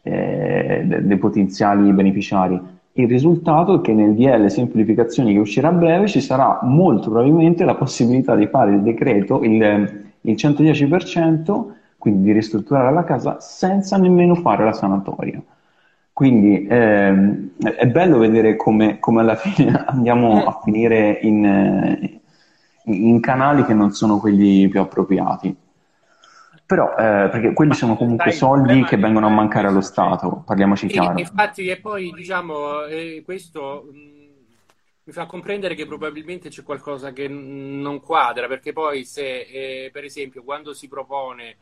[SPEAKER 9] eh, dei potenziali beneficiari. Il risultato è che nel DL semplificazioni che uscirà a breve ci sarà molto probabilmente la possibilità di fare il decreto, il, il 110%, quindi di ristrutturare la casa senza nemmeno fare la sanatoria. Quindi ehm, è bello vedere come, come, alla fine andiamo a finire in, eh, in, canali che non sono quelli più appropriati. Però, eh, perché quelli sono comunque Dai, soldi che vengono a mancare allo Stato, parliamoci chiaro.
[SPEAKER 7] Infatti, e poi diciamo, eh, questo mh, mi fa comprendere che probabilmente c'è qualcosa che non quadra, perché poi se, eh, per esempio, quando si propone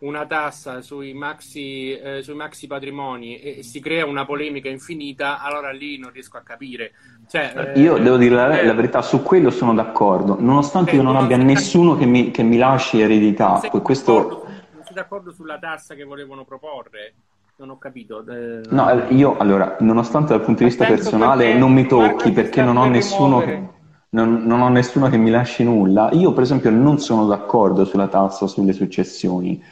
[SPEAKER 7] una tassa sui maxi, eh, sui maxi patrimoni e si crea una polemica infinita, allora lì non riesco a capire. Cioè,
[SPEAKER 9] io eh, devo dire la, eh, la, verità, su quello sono d'accordo, nonostante io non abbia nessuno che mi, che mi, lasci eredità.
[SPEAKER 7] Non
[SPEAKER 9] questo...
[SPEAKER 7] non sei d'accordo sulla tassa che volevano proporre? Non ho capito.
[SPEAKER 9] Eh, no, io allora, nonostante dal punto di vista personale non mi tocchi perché non ho nessuno che... Non, non, ho nessuno che mi lasci nulla. Io, per esempio, non sono d'accordo sulla tassa sulle successioni.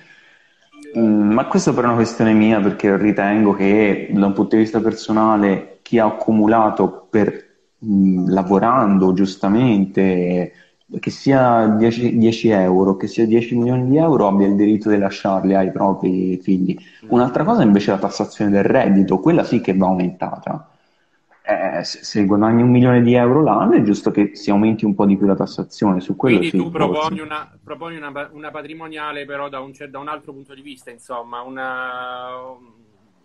[SPEAKER 9] Mm, ma questo per una questione mia, perché ritengo che da un punto di vista personale chi ha accumulato per mh, mm, lavorando giustamente, che sia 10, 10, euro, che sia 10 milioni di euro, abbia il diritto di lasciarli ai propri figli. Un'altra cosa invece è la tassazione del reddito, quella sì che va aumentata eh, se, guadagni un milione di euro l'anno è giusto che si aumenti un po' di più la tassazione su quello.
[SPEAKER 7] Quindi tu proponi, una, proponi una, una, patrimoniale però da un, da un, altro punto di vista, insomma, una,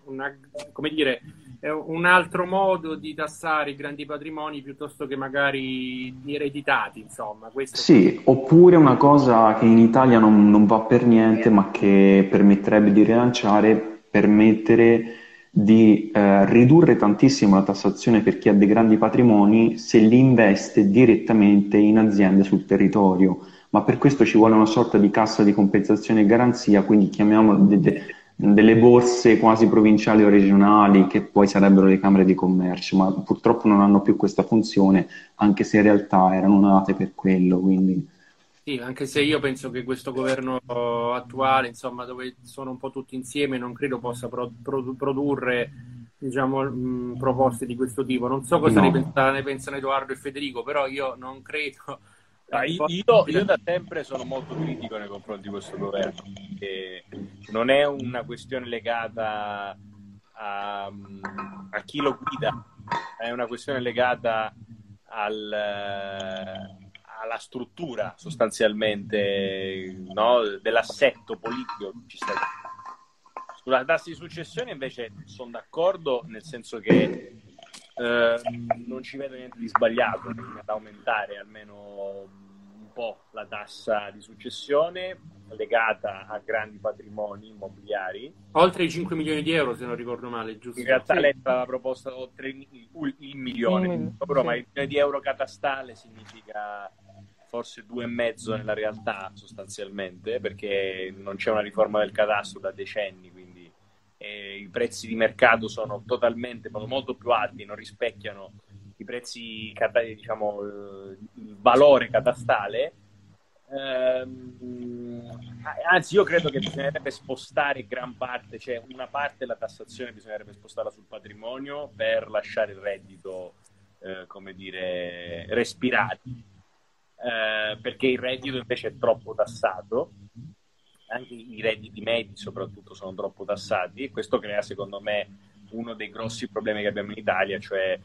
[SPEAKER 7] una, come dire, un altro modo di tassare i grandi patrimoni piuttosto che magari ereditati, insomma. Questo
[SPEAKER 9] sì, oppure una cosa che in Italia non, non va per niente ma che permetterebbe di rilanciare, permettere di eh, ridurre tantissimo la tassazione per chi ha dei grandi patrimoni se li investe direttamente in aziende sul territorio, ma per questo ci vuole una sorta di cassa di compensazione e garanzia, quindi chiamiamolo de- de- delle borse quasi provinciali o regionali che poi sarebbero le camere di commercio, ma purtroppo non hanno più questa funzione, anche se in realtà erano nate per quello. Quindi...
[SPEAKER 7] Sì, anche se io penso che questo governo attuale, insomma, dove sono un po' tutti insieme, non credo possa pro- pro- produrre diciamo, mh, proposte di questo tipo. Non so cosa no. ne, pensa, ne, pensano Edoardo e Federico, però io non credo.
[SPEAKER 8] Ah, io, io, da sempre sono molto critico nei confronti di questo governo, non è una questione legata a, a chi lo guida, è una questione legata al, alla struttura sostanzialmente no? dell'assetto politico ci sulla tassa di successione invece sono d'accordo nel senso che eh, non ci vedo niente di sbagliato ad aumentare almeno un po' la tassa di successione legata a grandi patrimoni immobiliari.
[SPEAKER 7] Oltre i 5 milioni di euro, se non ricordo male, giusto?
[SPEAKER 8] In realtà
[SPEAKER 7] sì.
[SPEAKER 8] lei aveva proposto oltre il, il, il milione di euro,
[SPEAKER 6] sì.
[SPEAKER 8] ma il milione di euro catastale significa forse due e mezzo nella realtà sostanzialmente, perché non c'è una riforma del cadastro da decenni, quindi eh, i prezzi di mercato sono totalmente, molto più alti, non rispecchiano i prezzi, diciamo, eh, il valore catastale. Ehm, anzi, io credo che bisognerebbe spostare gran parte, cioè una parte della tassazione bisognerebbe spostarla sul patrimonio per lasciare il reddito, eh, come dire, respirare. Eh, perché il reddito invece è troppo tassato, anche i redditi medi soprattutto sono troppo tassati. E questo crea secondo me uno dei grossi problemi che abbiamo in Italia, cioè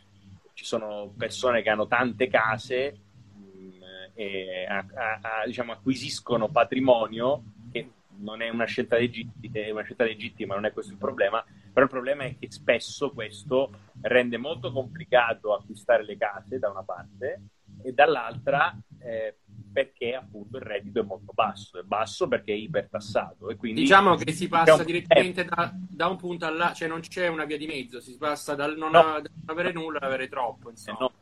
[SPEAKER 8] ci sono persone che hanno tante case mh, e a- a- a- diciamo, acquisiscono patrimonio che non è una scelta legittima, è una scelta legittima, non è questo il problema, però il problema è che spesso questo rende molto complicato acquistare le case da una parte e dall'altra eh, perché appunto il reddito è molto basso, è basso perché è ipertassato e quindi
[SPEAKER 7] Diciamo che si passa
[SPEAKER 8] un
[SPEAKER 7] direttamente da, da un punto all'altro, cioè non c'è una via di mezzo, si passa dal non,
[SPEAKER 8] No.
[SPEAKER 7] a- dal non avere nulla ad avere troppo,
[SPEAKER 8] Eh,
[SPEAKER 7] insomma.
[SPEAKER 8] no.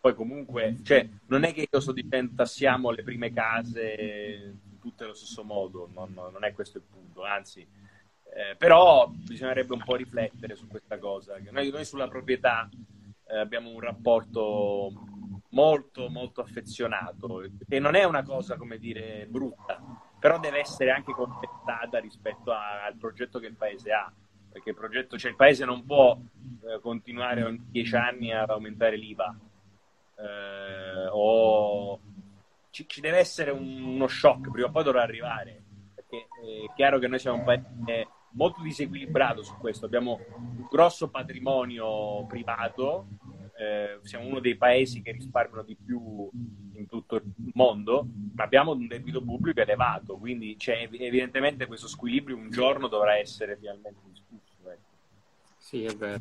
[SPEAKER 8] Poi comunque, cioè, non è che io sto dicendo tassiamo le prime case tutte allo stesso modo, non, non è questo il punto, anzi, eh, però bisognerebbe un po' riflettere su questa cosa. Noi, noi sulla proprietà eh, abbiamo un rapporto molto, molto affezionato e non è una cosa, come dire, brutta, però deve essere anche compensata rispetto a- al progetto che il paese ha. Perché il progetto, cioè il paese non può eh, continuare ogni dieci anni ad aumentare l'IVA eh, o ci, ci deve essere un- uno shock prima o poi dovrà arrivare perché è chiaro che noi siamo un paese molto disequilibrato su questo abbiamo un grosso patrimonio privato eh, siamo uno dei paesi che risparmiano di più in tutto il mondo ma abbiamo un debito pubblico elevato quindi c'è, evidentemente questo squilibrio un giorno dovrà essere finalmente.
[SPEAKER 7] Sì, è vero.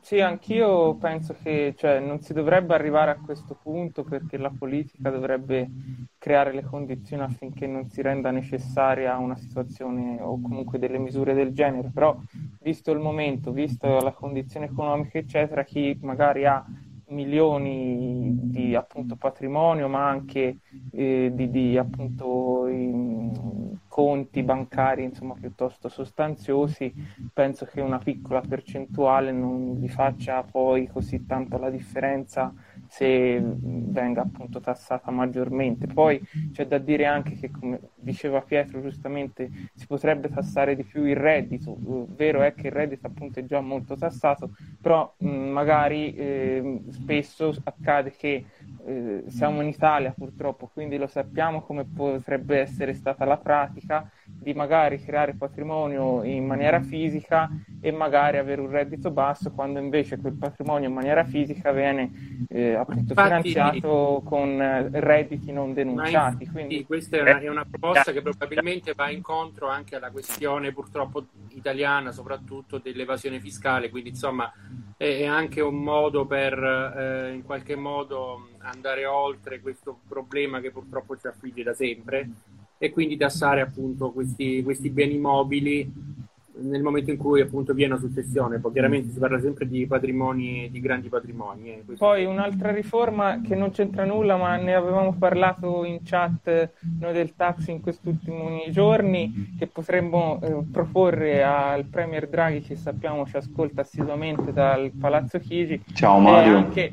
[SPEAKER 6] Sì, anch'io penso che cioè, non si dovrebbe arrivare a questo punto perché la politica dovrebbe creare le condizioni affinché non si renda necessaria una situazione o comunque delle misure del genere, però visto il momento, visto la condizione economica, eccetera, chi magari ha milioni di appunto patrimonio, ma anche eh, di, di appunto in- conti bancari insomma piuttosto sostanziosi, penso che una piccola percentuale non gli faccia poi così tanto la differenza se venga appunto tassata maggiormente. Poi c'è da dire anche che, come diceva Pietro giustamente, si potrebbe tassare di più il reddito. Vero è che il reddito appunto è già molto tassato, però mh, magari eh, spesso accade che eh, siamo in Italia purtroppo, quindi lo sappiamo come potrebbe essere stata la pratica di magari creare patrimonio in maniera fisica e magari avere un reddito basso quando invece quel patrimonio in maniera fisica viene eh, appunto
[SPEAKER 7] Infatti-
[SPEAKER 6] finanziato con eh, redditi non denunciati.
[SPEAKER 7] infatti
[SPEAKER 6] Quindi
[SPEAKER 7] questa è una, è una proposta che probabilmente va incontro anche alla questione purtroppo italiana, soprattutto dell'evasione fiscale, quindi insomma è, è anche un modo per eh, in qualche modo andare oltre questo problema che purtroppo ci affligge da sempre e quindi tassare appunto questi, questi beni mobili nel momento in cui appunto viene una successione. Poi chiaramente si parla sempre di patrimoni, di grandi patrimoni. eh,
[SPEAKER 6] Poi un'altra riforma che non c'entra nulla, ma ne avevamo parlato in chat noi del taxi in questi ultimi giorni, che potremmo eh, proporre al Premier Draghi, che sappiamo ci ascolta assiduamente dal Palazzo Chigi,
[SPEAKER 9] Ciao
[SPEAKER 6] è
[SPEAKER 9] Mario.
[SPEAKER 6] anche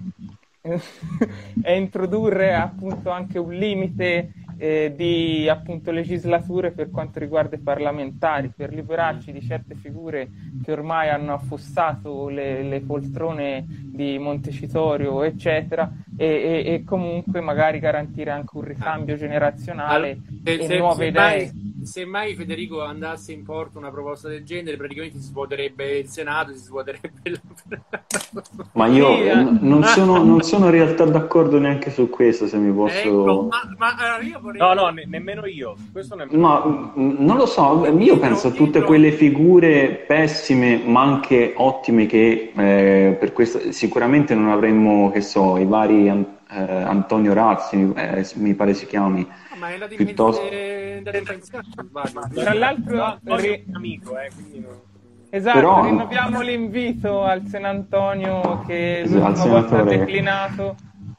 [SPEAKER 6] è introdurre appunto anche un limite eh, di appunto legislature per quanto riguarda i parlamentari, per liberarci di certe figure che ormai hanno affossato le, le poltrone di Montecitorio, eccetera, e, e- e comunque magari garantire anche un ricambio generazionale
[SPEAKER 7] Se-
[SPEAKER 6] e
[SPEAKER 7] se-
[SPEAKER 6] nuove
[SPEAKER 7] semmai-
[SPEAKER 6] idee.
[SPEAKER 7] se mai Federico andasse in porto una proposta del genere, praticamente si svuoterebbe il Senato, si svuoterebbe il...
[SPEAKER 9] Ma io
[SPEAKER 7] eh.
[SPEAKER 9] n- non sono, non sono in realtà d'accordo neanche su questo, se mi posso...
[SPEAKER 7] Ecco, ma, ma allora io vorrei...
[SPEAKER 8] No, no, ne- nemmeno io. Questo non è...
[SPEAKER 9] Ma non lo so, io penso a tutte quelle figure pessime ma anche ottime che eh, per questo sicuramente non avremmo, che so, i vari eh, Antonio Razzi, eh, mi pare si chiami,
[SPEAKER 7] Ma è la
[SPEAKER 9] piuttosto...
[SPEAKER 7] sbaglio.
[SPEAKER 6] Tra l'altro,
[SPEAKER 8] No, è un amico, eh, quindi no.
[SPEAKER 6] esatto,
[SPEAKER 9] Però-
[SPEAKER 6] rinnoviamo l'invito al San Antonio che
[SPEAKER 9] Esatto, al
[SPEAKER 6] l'ultima volta ha declinato,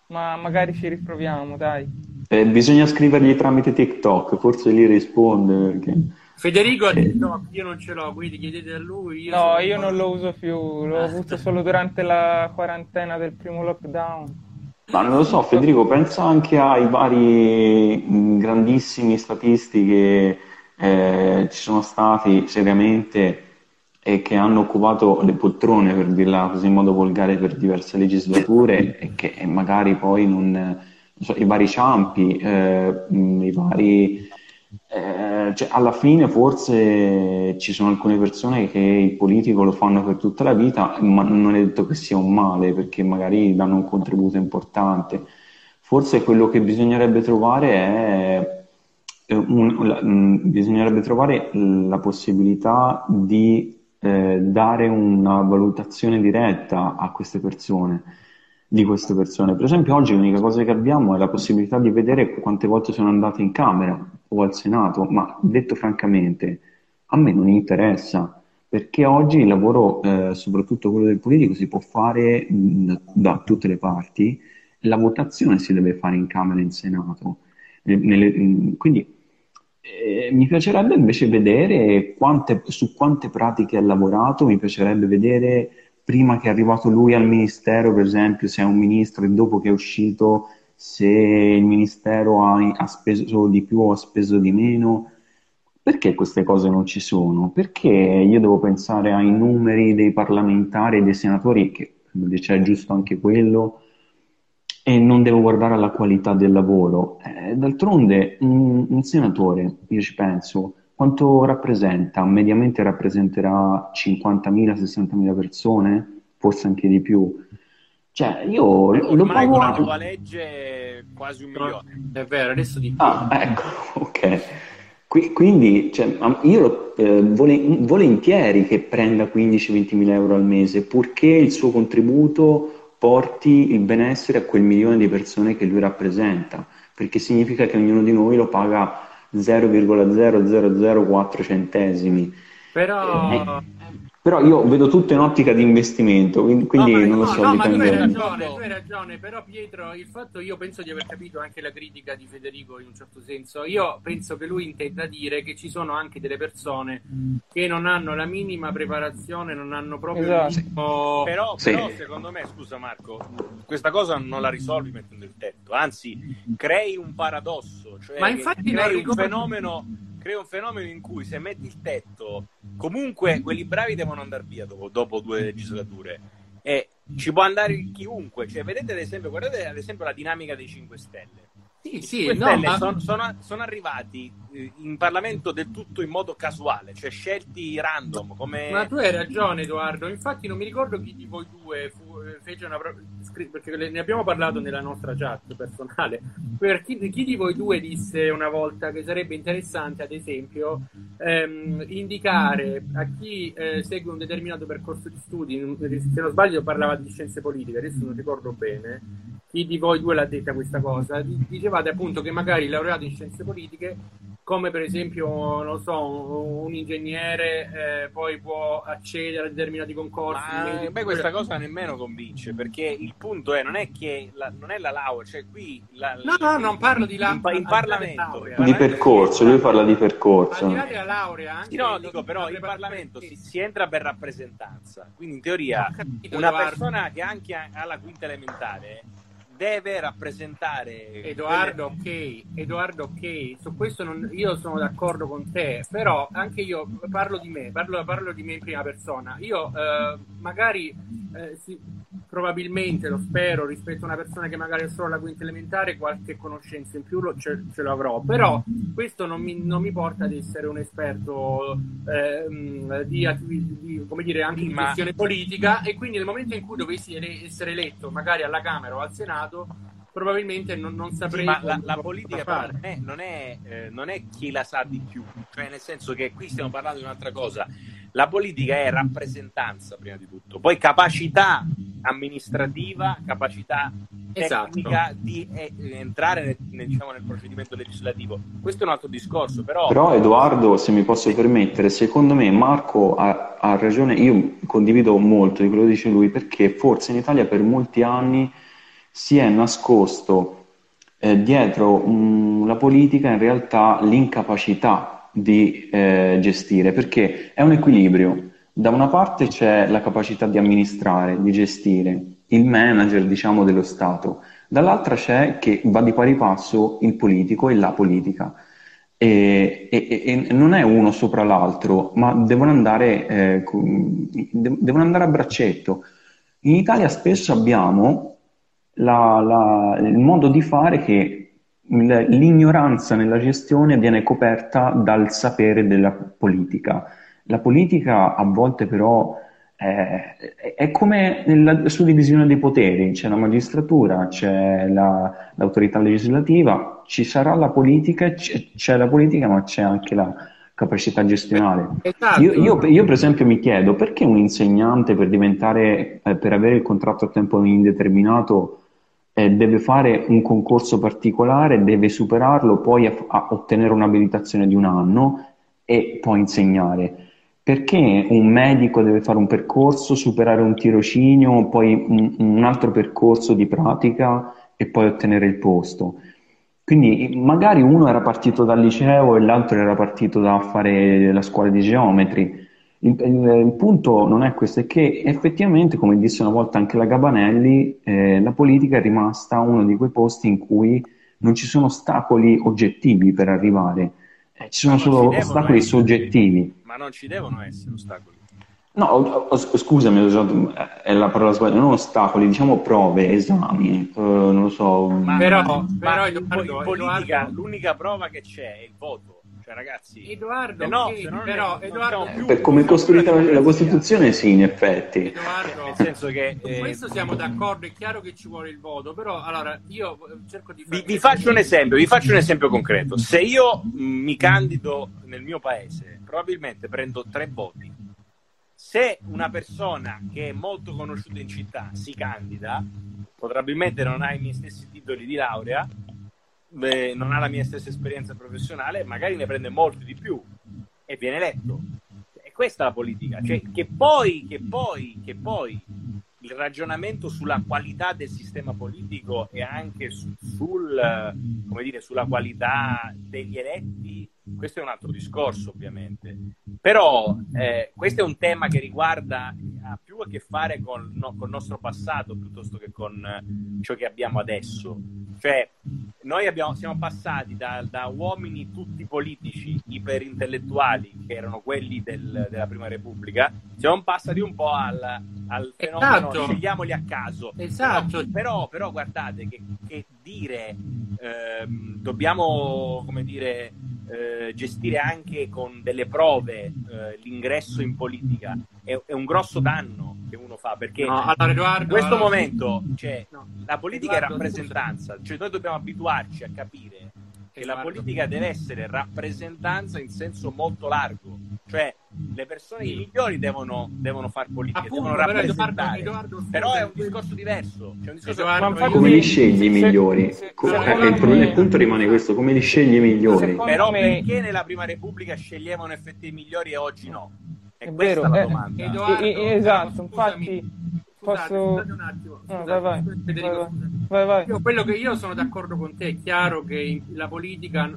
[SPEAKER 6] ma magari ci riproviamo, dai.
[SPEAKER 9] Eh, bisogna scrivergli tramite TikTok, forse gli risponde perché...
[SPEAKER 7] Federico ha detto io non ce l'ho, quindi chiedete a lui. Io
[SPEAKER 6] No, io non lo uso più, l'ho avuto solo durante la quarantena del primo lockdown.
[SPEAKER 9] Ma non lo so, Federico, pensa anche ai vari mh, grandissimi statisti che eh, ci sono stati seriamente e che hanno occupato le poltrone, per dirla così in modo volgare, per diverse legislature e che magari poi non... non so, I vari Ciampi, eh, mh, i vari... eh, cioè, alla fine forse ci sono alcune persone che il politico lo fanno per tutta la vita, ma non è detto che sia un male, perché magari danno un contributo importante. Forse quello che bisognerebbe trovare è eh, un- la- mh, bisognerebbe trovare la possibilità di eh, dare una valutazione diretta a queste persone, di queste persone. Per esempio, oggi l'unica cosa che abbiamo è la possibilità di vedere quante volte sono andate in Camera o al Senato, ma detto francamente, a me non interessa, perché oggi il lavoro, eh, soprattutto quello del politico, si può fare mh, da tutte le parti, la votazione si deve fare in Camera e in Senato. Eh, nelle- mh, quindi eh, mi piacerebbe invece vedere quante- su quante pratiche ha lavorato, mi piacerebbe vedere prima che è arrivato lui al ministero, per esempio, se è un ministro e dopo che è uscito, se il ministero ha, ha speso di più o ha speso di meno. Perché queste cose non ci sono? Perché io devo pensare ai numeri dei parlamentari e dei senatori, che c'è giusto anche quello, e non devo guardare alla qualità del lavoro. Eh, d'altronde, un, un senatore, io ci penso, quanto rappresenta? Mediamente rappresenterà 50.000, 60.000 persone, forse anche di più. Cioè, io lo, lo pago
[SPEAKER 8] con la nuova legge quasi un milione.
[SPEAKER 7] È vero, adesso di più.
[SPEAKER 9] Ah, ecco, ok. Qui- quindi, cioè, io eh, vole- volentieri che prenda 15-20 mila euro al mese, purché il suo contributo porti il benessere a quel milione di persone che lui rappresenta, perché significa che ognuno di noi lo paga 0,0004 centesimi.
[SPEAKER 7] Però...
[SPEAKER 9] Eh, Però io vedo tutto in ottica di investimento, quindi, quindi
[SPEAKER 7] No,
[SPEAKER 9] non lo
[SPEAKER 7] no,
[SPEAKER 9] so,
[SPEAKER 7] no, ma tu hai ragione, tu hai ragione, però Pietro, il fatto io penso di aver capito anche la critica di Federico in un certo senso. Io penso che lui intenda dire che ci sono anche delle persone che non hanno la minima preparazione, non hanno proprio
[SPEAKER 6] Esatto.
[SPEAKER 7] minimo-
[SPEAKER 8] Però,
[SPEAKER 9] Sì.
[SPEAKER 8] però, secondo me, scusa Marco, questa cosa non la risolvi mettendo il tetto, anzi crei un paradosso, cioè
[SPEAKER 7] Ma infatti
[SPEAKER 8] crei un
[SPEAKER 7] ricordo-
[SPEAKER 8] fenomeno, crei un fenomeno in cui se metti il tetto, comunque quelli bravi devono andare via dopo, dopo due legislature e ci può andare chiunque, cioè vedete ad esempio, guardate ad esempio la dinamica dei 5 Stelle.
[SPEAKER 7] Sì, sì,
[SPEAKER 8] 5
[SPEAKER 7] no,
[SPEAKER 8] Stelle
[SPEAKER 7] ma-
[SPEAKER 8] sono, sono- sono arrivati eh, in Parlamento del tutto in modo casuale, cioè scelti random, come...
[SPEAKER 7] Ma tu hai ragione, Edoardo. Infatti, non mi ricordo chi di voi due fu- fece una. Perché ne abbiamo parlato nella nostra chat personale. Per chi, chi di voi due disse una volta che sarebbe interessante, ad esempio, ehm, indicare a chi eh, segue un determinato percorso di studi, se non sbaglio parlava di scienze politiche, adesso non ricordo bene. Chi di voi due l'ha detta questa cosa? Di- Dicevate appunto che magari il laureato in scienze politiche come per esempio, non so, un, un ingegnere eh, poi può accedere a determinati concorsi.
[SPEAKER 8] Ma a me questa cosa nemmeno convince, perché il punto è, non è che la, non è la laurea, cioè qui... La,
[SPEAKER 7] No, no, non parlo di la-
[SPEAKER 8] In, in
[SPEAKER 7] al di
[SPEAKER 8] Parlamento.
[SPEAKER 7] laurea.
[SPEAKER 9] Di
[SPEAKER 8] Parlamento-
[SPEAKER 9] percorso, lui parla di
[SPEAKER 7] Al
[SPEAKER 9] percorso.
[SPEAKER 7] di là della laurea, anche
[SPEAKER 8] Sì, no, dico però in Parlamento si, si entra per rappresentanza, quindi in teoria una persona che anche ha ha la quinta elementare deve rappresentare...
[SPEAKER 7] Edoardo, ok, Edoardo, ok, su questo non- io sono d'accordo con te, però anche io parlo di me, parlo, parlo di me in prima persona. Io eh, magari eh, sì, probabilmente, lo spero, rispetto a una persona che magari è solo alla quinta elementare, qualche conoscenza in più lo, ce, ce l'avrò. Però questo non mi, non mi, porta ad essere un esperto eh, di, di, come dire, anche in questione politica e quindi nel momento in cui dovessi essere eletto, magari alla Camera o al Senato, probabilmente non, non saprei.
[SPEAKER 8] Sì, ma la, la politica fare. non, è, non, è, eh, non è chi la sa di più, cioè nel senso che qui stiamo parlando di un'altra cosa. La politica è rappresentanza prima di tutto, poi capacità amministrativa, capacità tecnica esatto. di eh, entrare nel, nel, diciamo, nel, procedimento legislativo. Questo è un altro discorso, però...
[SPEAKER 9] Però Edoardo, se mi posso permettere, secondo me Marco ha, ha ragione, io condivido molto di quello che dice lui, perché forse in Italia per molti anni si è nascosto eh, dietro mh, la politica in realtà l'incapacità di eh, gestire, perché è un equilibrio. Da una parte c'è la capacità di amministrare, di gestire, il manager, diciamo, dello Stato, dall'altra c'è che va di pari passo il politico e la politica. E, e, e non è uno sopra l'altro, ma devono andare, eh, devono andare a braccetto. In Italia spesso abbiamo la, la, il modo di fare che l'ignoranza nella gestione viene coperta dal sapere della politica. La politica a volte però è, è come nella suddivisione dei poteri, c'è la magistratura, c'è la, l'autorità legislativa, ci sarà la politica, c'è, c'è, la politica ma c'è anche la capacità gestionale. Esatto. Io, io, io, per esempio mi chiedo perché un insegnante per diventare, eh, per avere il contratto a tempo indeterminato eh, deve fare un concorso particolare, deve superarlo, poi a, a ottenere un'abilitazione di un anno e poi insegnare. Perché un medico deve fare un percorso, superare un tirocinio, poi un, un altro percorso di pratica e poi ottenere il posto? Quindi magari uno era partito dal liceo e l'altro era partito da fare la scuola di geometri il, il, il, punto non è questo, è che effettivamente, come disse una volta anche la Gabanelli, eh, la politica è rimasta uno di quei posti in cui non ci sono ostacoli oggettivi per arrivare, eh, ci sono
[SPEAKER 8] ma
[SPEAKER 9] solo ostacoli essere, soggettivi.
[SPEAKER 8] Ma non ci devono essere ostacoli.
[SPEAKER 9] No, o, o, scusami, è la parola sbagliata, non ostacoli, diciamo prove, esami, uh, non lo so.
[SPEAKER 8] Ma, però, ma, però in, in, politica l'unica prova che c'è è il voto cioè, ragazzi,
[SPEAKER 7] Edoardo, eh no, che, però, è, Edoardo
[SPEAKER 9] più, per come è costruita la, la Costituzione, sì, in effetti.
[SPEAKER 7] Edoardo, nel senso che eh... questo siamo d'accordo, è chiaro che ci vuole il voto, però allora io cerco di
[SPEAKER 8] vi, vi faccio un esempio, vi faccio un esempio concreto. Se io mi candido nel mio paese, probabilmente prendo tre voti. Se una persona che è molto conosciuta in città si candida, probabilmente non ha i miei stessi titoli di laurea, beh, non ha la mia stessa esperienza professionale, magari ne prende molti di più e viene eletto. E questa è la politica, cioè, che, poi, che, poi, che poi il ragionamento sulla qualità del sistema politico e anche su, sul, dire, sulla qualità degli eletti, questo è un altro discorso ovviamente. Però eh, questo è un tema che riguarda, ha più a che fare con, no, con il nostro passato piuttosto che con eh, ciò che abbiamo adesso. Cioè, noi abbiamo, siamo passati da, da, uomini tutti politici, iperintellettuali, che erano quelli del, della Prima Repubblica, siamo passati un po' al, al fenomeno esatto. scegliamoli a caso.
[SPEAKER 7] Esatto.
[SPEAKER 8] Però, però, però guardate che, che dire ehm, dobbiamo, come dire, eh, gestire anche con delle prove eh, l'ingresso in politica è, è, un grosso danno che uno fa perché no, allora, Eduardo, in questo momento cioè, no, la politica Eduardo, è rappresentanza, cioè noi dobbiamo abituarci a capire che la politica deve essere rappresentanza in senso molto largo, cioè le persone sì. migliori devono, devono fare politica, Appunto, devono rappresentare. Però, Edoardo, però, è un discorso diverso. Cioè un discorso
[SPEAKER 9] Edoardo, come li scegli i migliori? Se, se, se, il, problema, il punto rimane questo, come li scegli i migliori?
[SPEAKER 8] Però me... perché nella prima repubblica sceglievano effetti migliori e oggi no? È, è vero, la eh, domanda.
[SPEAKER 6] Edoardo, esatto, infatti Posso... un attimo. No, vai, vai. Federico, vai, vai.
[SPEAKER 7] Io, quello che io sono d'accordo con te, è chiaro che la politica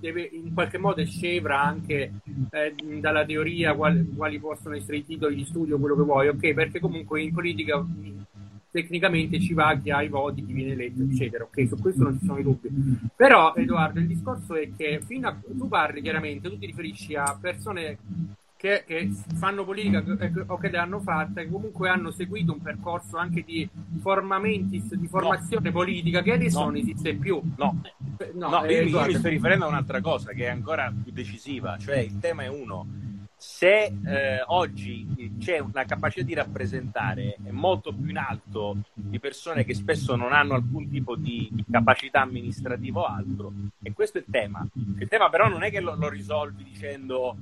[SPEAKER 7] deve in qualche modo scevra anche eh, dalla teoria quali, quali, possono essere i titoli di studio, quello che vuoi, ok? Perché comunque in politica tecnicamente ci va chi ha i voti, chi viene eletto, eccetera, ok? Su questo non ci sono i dubbi. Però, Edoardo, il discorso è che fino a tu parli chiaramente, tu ti riferisci a persone che, che fanno politica eh, o che le hanno fatte, che comunque hanno seguito un percorso anche di formamentis, di formazione politica che adesso
[SPEAKER 8] No.
[SPEAKER 7] non esiste più.
[SPEAKER 8] No,
[SPEAKER 7] No,
[SPEAKER 8] No,
[SPEAKER 7] eh,
[SPEAKER 8] io, io
[SPEAKER 7] guarda,
[SPEAKER 8] mi sto riferendo a un'altra cosa che è ancora più decisiva, cioè il tema è uno. Se eh, oggi c'è una capacità di rappresentare molto più in alto di persone che spesso non hanno alcun tipo di capacità amministrativa o altro, e questo è il tema. Il tema però non è che lo, lo risolvi dicendo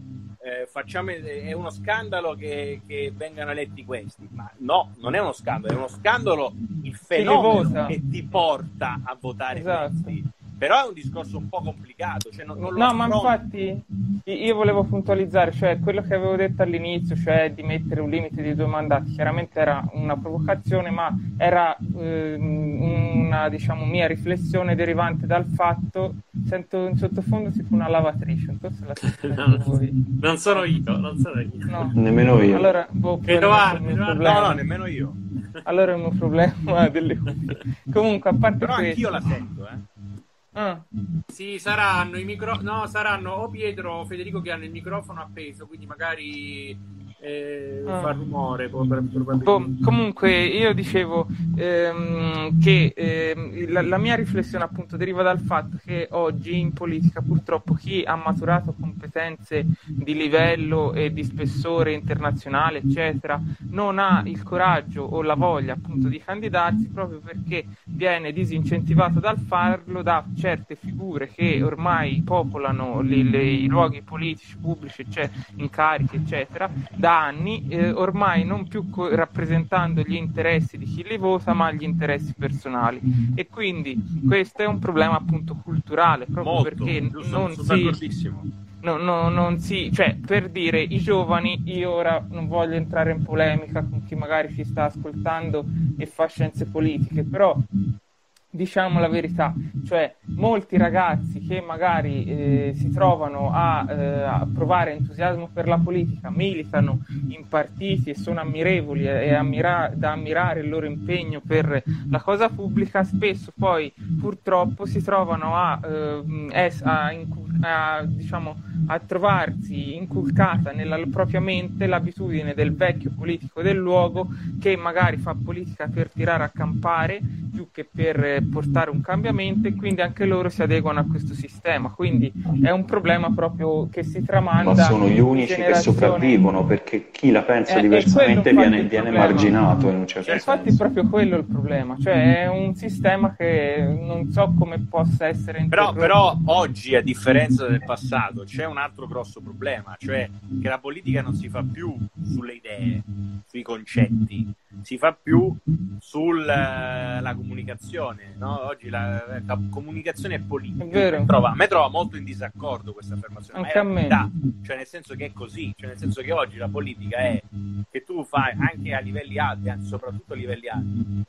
[SPEAKER 8] eh, facciamo, è uno scandalo che, che vengano eletti questi, ma no, non è uno scandalo, è uno scandalo il fenomeno che ti porta a votare
[SPEAKER 6] Esatto.
[SPEAKER 8] questi. Però è un discorso un po' complicato. Cioè non, non lo
[SPEAKER 6] No, ma infatti io volevo puntualizzare, cioè quello che avevo detto all'inizio, cioè di mettere un limite di due mandati, chiaramente era una provocazione, ma era ehm, una diciamo mia riflessione derivante dal fatto, sento in sottofondo tipo una lavatrice, non so se la sentite voi.
[SPEAKER 7] non sono io, non sono io.
[SPEAKER 6] No.
[SPEAKER 9] Nemmeno io.
[SPEAKER 6] Allora, boh,
[SPEAKER 7] Edoardo.
[SPEAKER 8] No, no, nemmeno io.
[SPEAKER 6] Allora è mio problema delle cuffie. Comunque, a parte
[SPEAKER 8] Però
[SPEAKER 6] questo...
[SPEAKER 8] anch'io la sento, eh.
[SPEAKER 6] Ah,
[SPEAKER 7] Sì, saranno i micro... no, saranno o Pietro o Federico che hanno il microfono appeso, quindi magari eh,
[SPEAKER 6] Ah.
[SPEAKER 7] fa rumore.
[SPEAKER 6] Boh, comunque io dicevo ehm, che ehm, la, la mia riflessione appunto deriva dal fatto che oggi in politica purtroppo chi ha maturato competenze di livello e di spessore internazionale eccetera non ha il coraggio o la voglia appunto di candidarsi proprio perché viene disincentivato dal farlo da certe figure che ormai popolano le- le- i luoghi politici pubblici eccetera, incarichi eccetera da anni, eh, ormai non più co- rappresentando gli interessi di chi li vota, ma gli interessi personali. E quindi questo è un problema appunto culturale, proprio
[SPEAKER 8] Molto,
[SPEAKER 6] perché
[SPEAKER 8] giusto,
[SPEAKER 6] non si,
[SPEAKER 8] d'accordissimo.
[SPEAKER 6] no- no- non si, cioè per dire i giovani, io ora non voglio entrare in polemica con chi magari ci sta ascoltando e fa scienze politiche, però diciamo la verità, cioè molti ragazzi che magari eh, si trovano a, eh, a provare entusiasmo per la politica, militano in partiti e sono ammirevoli e, ammira- da ammirare il loro impegno per la cosa pubblica, spesso poi purtroppo si trovano a, es- a a, diciamo, trovarsi inculcata nella propria mente l'abitudine del vecchio politico del luogo che magari fa politica per tirare a campare più che per eh, portare un cambiamento e quindi anche loro si adeguano a questo sistema. Quindi è un problema proprio che si tramanda.
[SPEAKER 9] Ma sono gli unici che
[SPEAKER 6] generazione-
[SPEAKER 9] sopravvivono perché chi la pensa
[SPEAKER 6] Eh, è
[SPEAKER 9] diversamente viene, viene marginato in un certo
[SPEAKER 6] Infatti è
[SPEAKER 9] senso.
[SPEAKER 6] proprio quello il problema, cioè è un sistema che non so come possa essere
[SPEAKER 8] Però,
[SPEAKER 6] interrotto.
[SPEAKER 8] però oggi, a differenza del passato, c'è un altro grosso problema, cioè che la politica non si fa più sulle idee, sui concetti, si fa più sulla comunicazione. no? Oggi la, la comunicazione è politica. Trova- a me trova molto in disaccordo questa affermazione,
[SPEAKER 6] Anche
[SPEAKER 8] ma
[SPEAKER 6] a me.
[SPEAKER 8] verità. Cioè, nel senso che è così, cioè nel senso che oggi la politica è che tu fai anche a livelli alti, anzi soprattutto a livelli alti,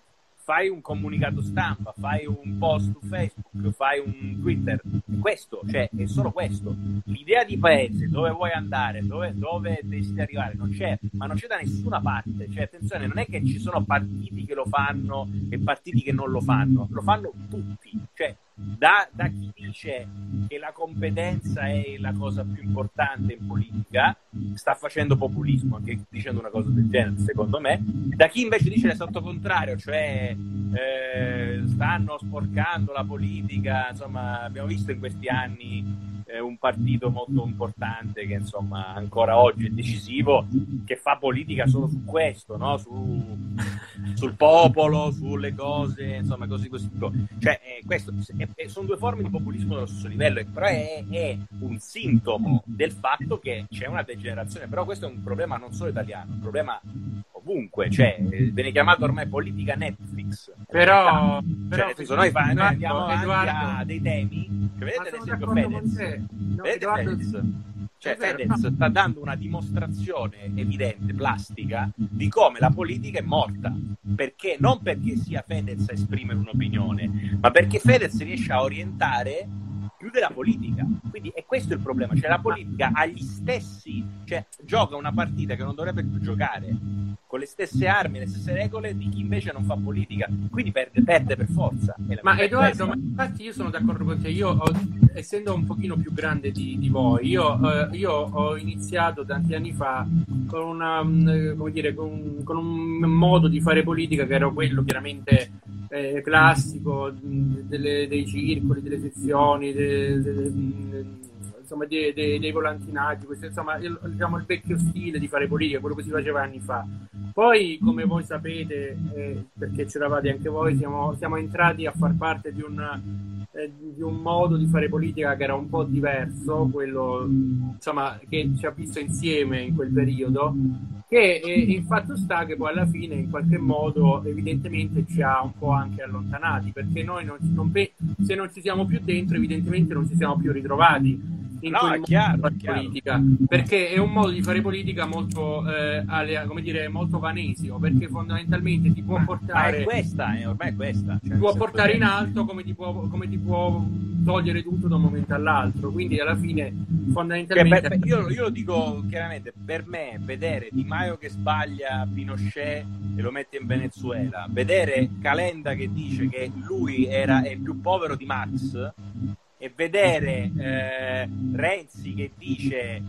[SPEAKER 8] fai un comunicato stampa, fai un post su Facebook, fai un Twitter, questo, cioè è solo questo. L'idea di paese, dove vuoi andare, dove, dove desideri arrivare, non c'è, ma non c'è da nessuna parte. Cioè, attenzione, non è che ci sono partiti che lo fanno e partiti che non lo fanno, lo fanno tutti. Cioè, da, da chi dice che la competenza è la cosa più importante in politica, sta facendo populismo anche dicendo una cosa del genere, secondo me, da chi invece dice l'esatto contrario, cioè eh, stanno sporcando la politica, insomma, abbiamo visto in questi anni eh, un partito molto importante che insomma ancora oggi è decisivo, che fa politica solo su questo, no? Su- sul popolo, sulle cose, insomma, così così. Cioè, eh, questo è- è- sono due forme di populismo dello stesso livello, però è, è un sintomo del fatto che c'è una degenerazione. Però questo è un problema non solo italiano, è un problema ovunque, cioè viene chiamato ormai politica Netflix.
[SPEAKER 7] Però,
[SPEAKER 8] Cioè,
[SPEAKER 7] però
[SPEAKER 8] senso, noi, fa- noi andiamo
[SPEAKER 7] Edoardo,
[SPEAKER 8] a dei temi. Cioè, vedete ad esempio Fedez.
[SPEAKER 7] No,
[SPEAKER 8] Vedete
[SPEAKER 7] Edoardo,
[SPEAKER 8] Fedez? Cioè, Fedez
[SPEAKER 7] no.
[SPEAKER 8] sta dando una dimostrazione evidente, plastica, di come la politica è morta. Perché? Non perché sia Fedez a esprimere un'opinione, ma perché Fedez riesce a orientare più della politica. Quindi è questo il problema, cioè la politica ha gli stessi, cioè gioca una partita che non dovrebbe più giocare, con le stesse armi, le stesse regole di chi invece non fa politica, quindi perde, perde per forza.
[SPEAKER 7] Ma Edoardo, ma infatti io sono d'accordo con te. Io ho essendo un pochino più grande di, di voi, io, eh, io, ho iniziato tanti anni fa con, una, mm, come dire, con, con, un modo di fare politica che era quello chiaramente eh, classico mm, delle, dei circoli, delle sezioni, de, de, de, mm, insomma, dei, dei volantinaggi, questo, insomma, il, diciamo, il vecchio stile di fare politica, quello che si faceva anni fa. Poi, come voi sapete, eh, perché c'eravate anche voi, siamo, siamo entrati a far parte di un eh, di un modo di fare politica che era un po' diverso, quello insomma, che ci ha visto insieme in quel periodo, che eh, il fatto sta che poi alla fine in qualche modo evidentemente ci ha un po' anche allontanati, perché noi non, non, se non ci siamo più dentro evidentemente non ci siamo più ritrovati in
[SPEAKER 8] no, è chiaro,
[SPEAKER 7] fare politica, perché è un modo di fare politica molto, eh, alle, come dire, molto vanesio, perché fondamentalmente ti può portare...
[SPEAKER 8] Ma è questa, è ormai è questa.
[SPEAKER 7] Cioè, ti può portare in alto come ti può, come ti può togliere tutto da un momento all'altro, quindi alla fine fondamentalmente...
[SPEAKER 8] Per, per, io, io, lo dico chiaramente, per me vedere Di Maio che sbaglia Pinochet e lo mette in Venezuela, vedere Calenda che dice che lui era, è più povero di Marx e vedere eh, Renzi che dice eh,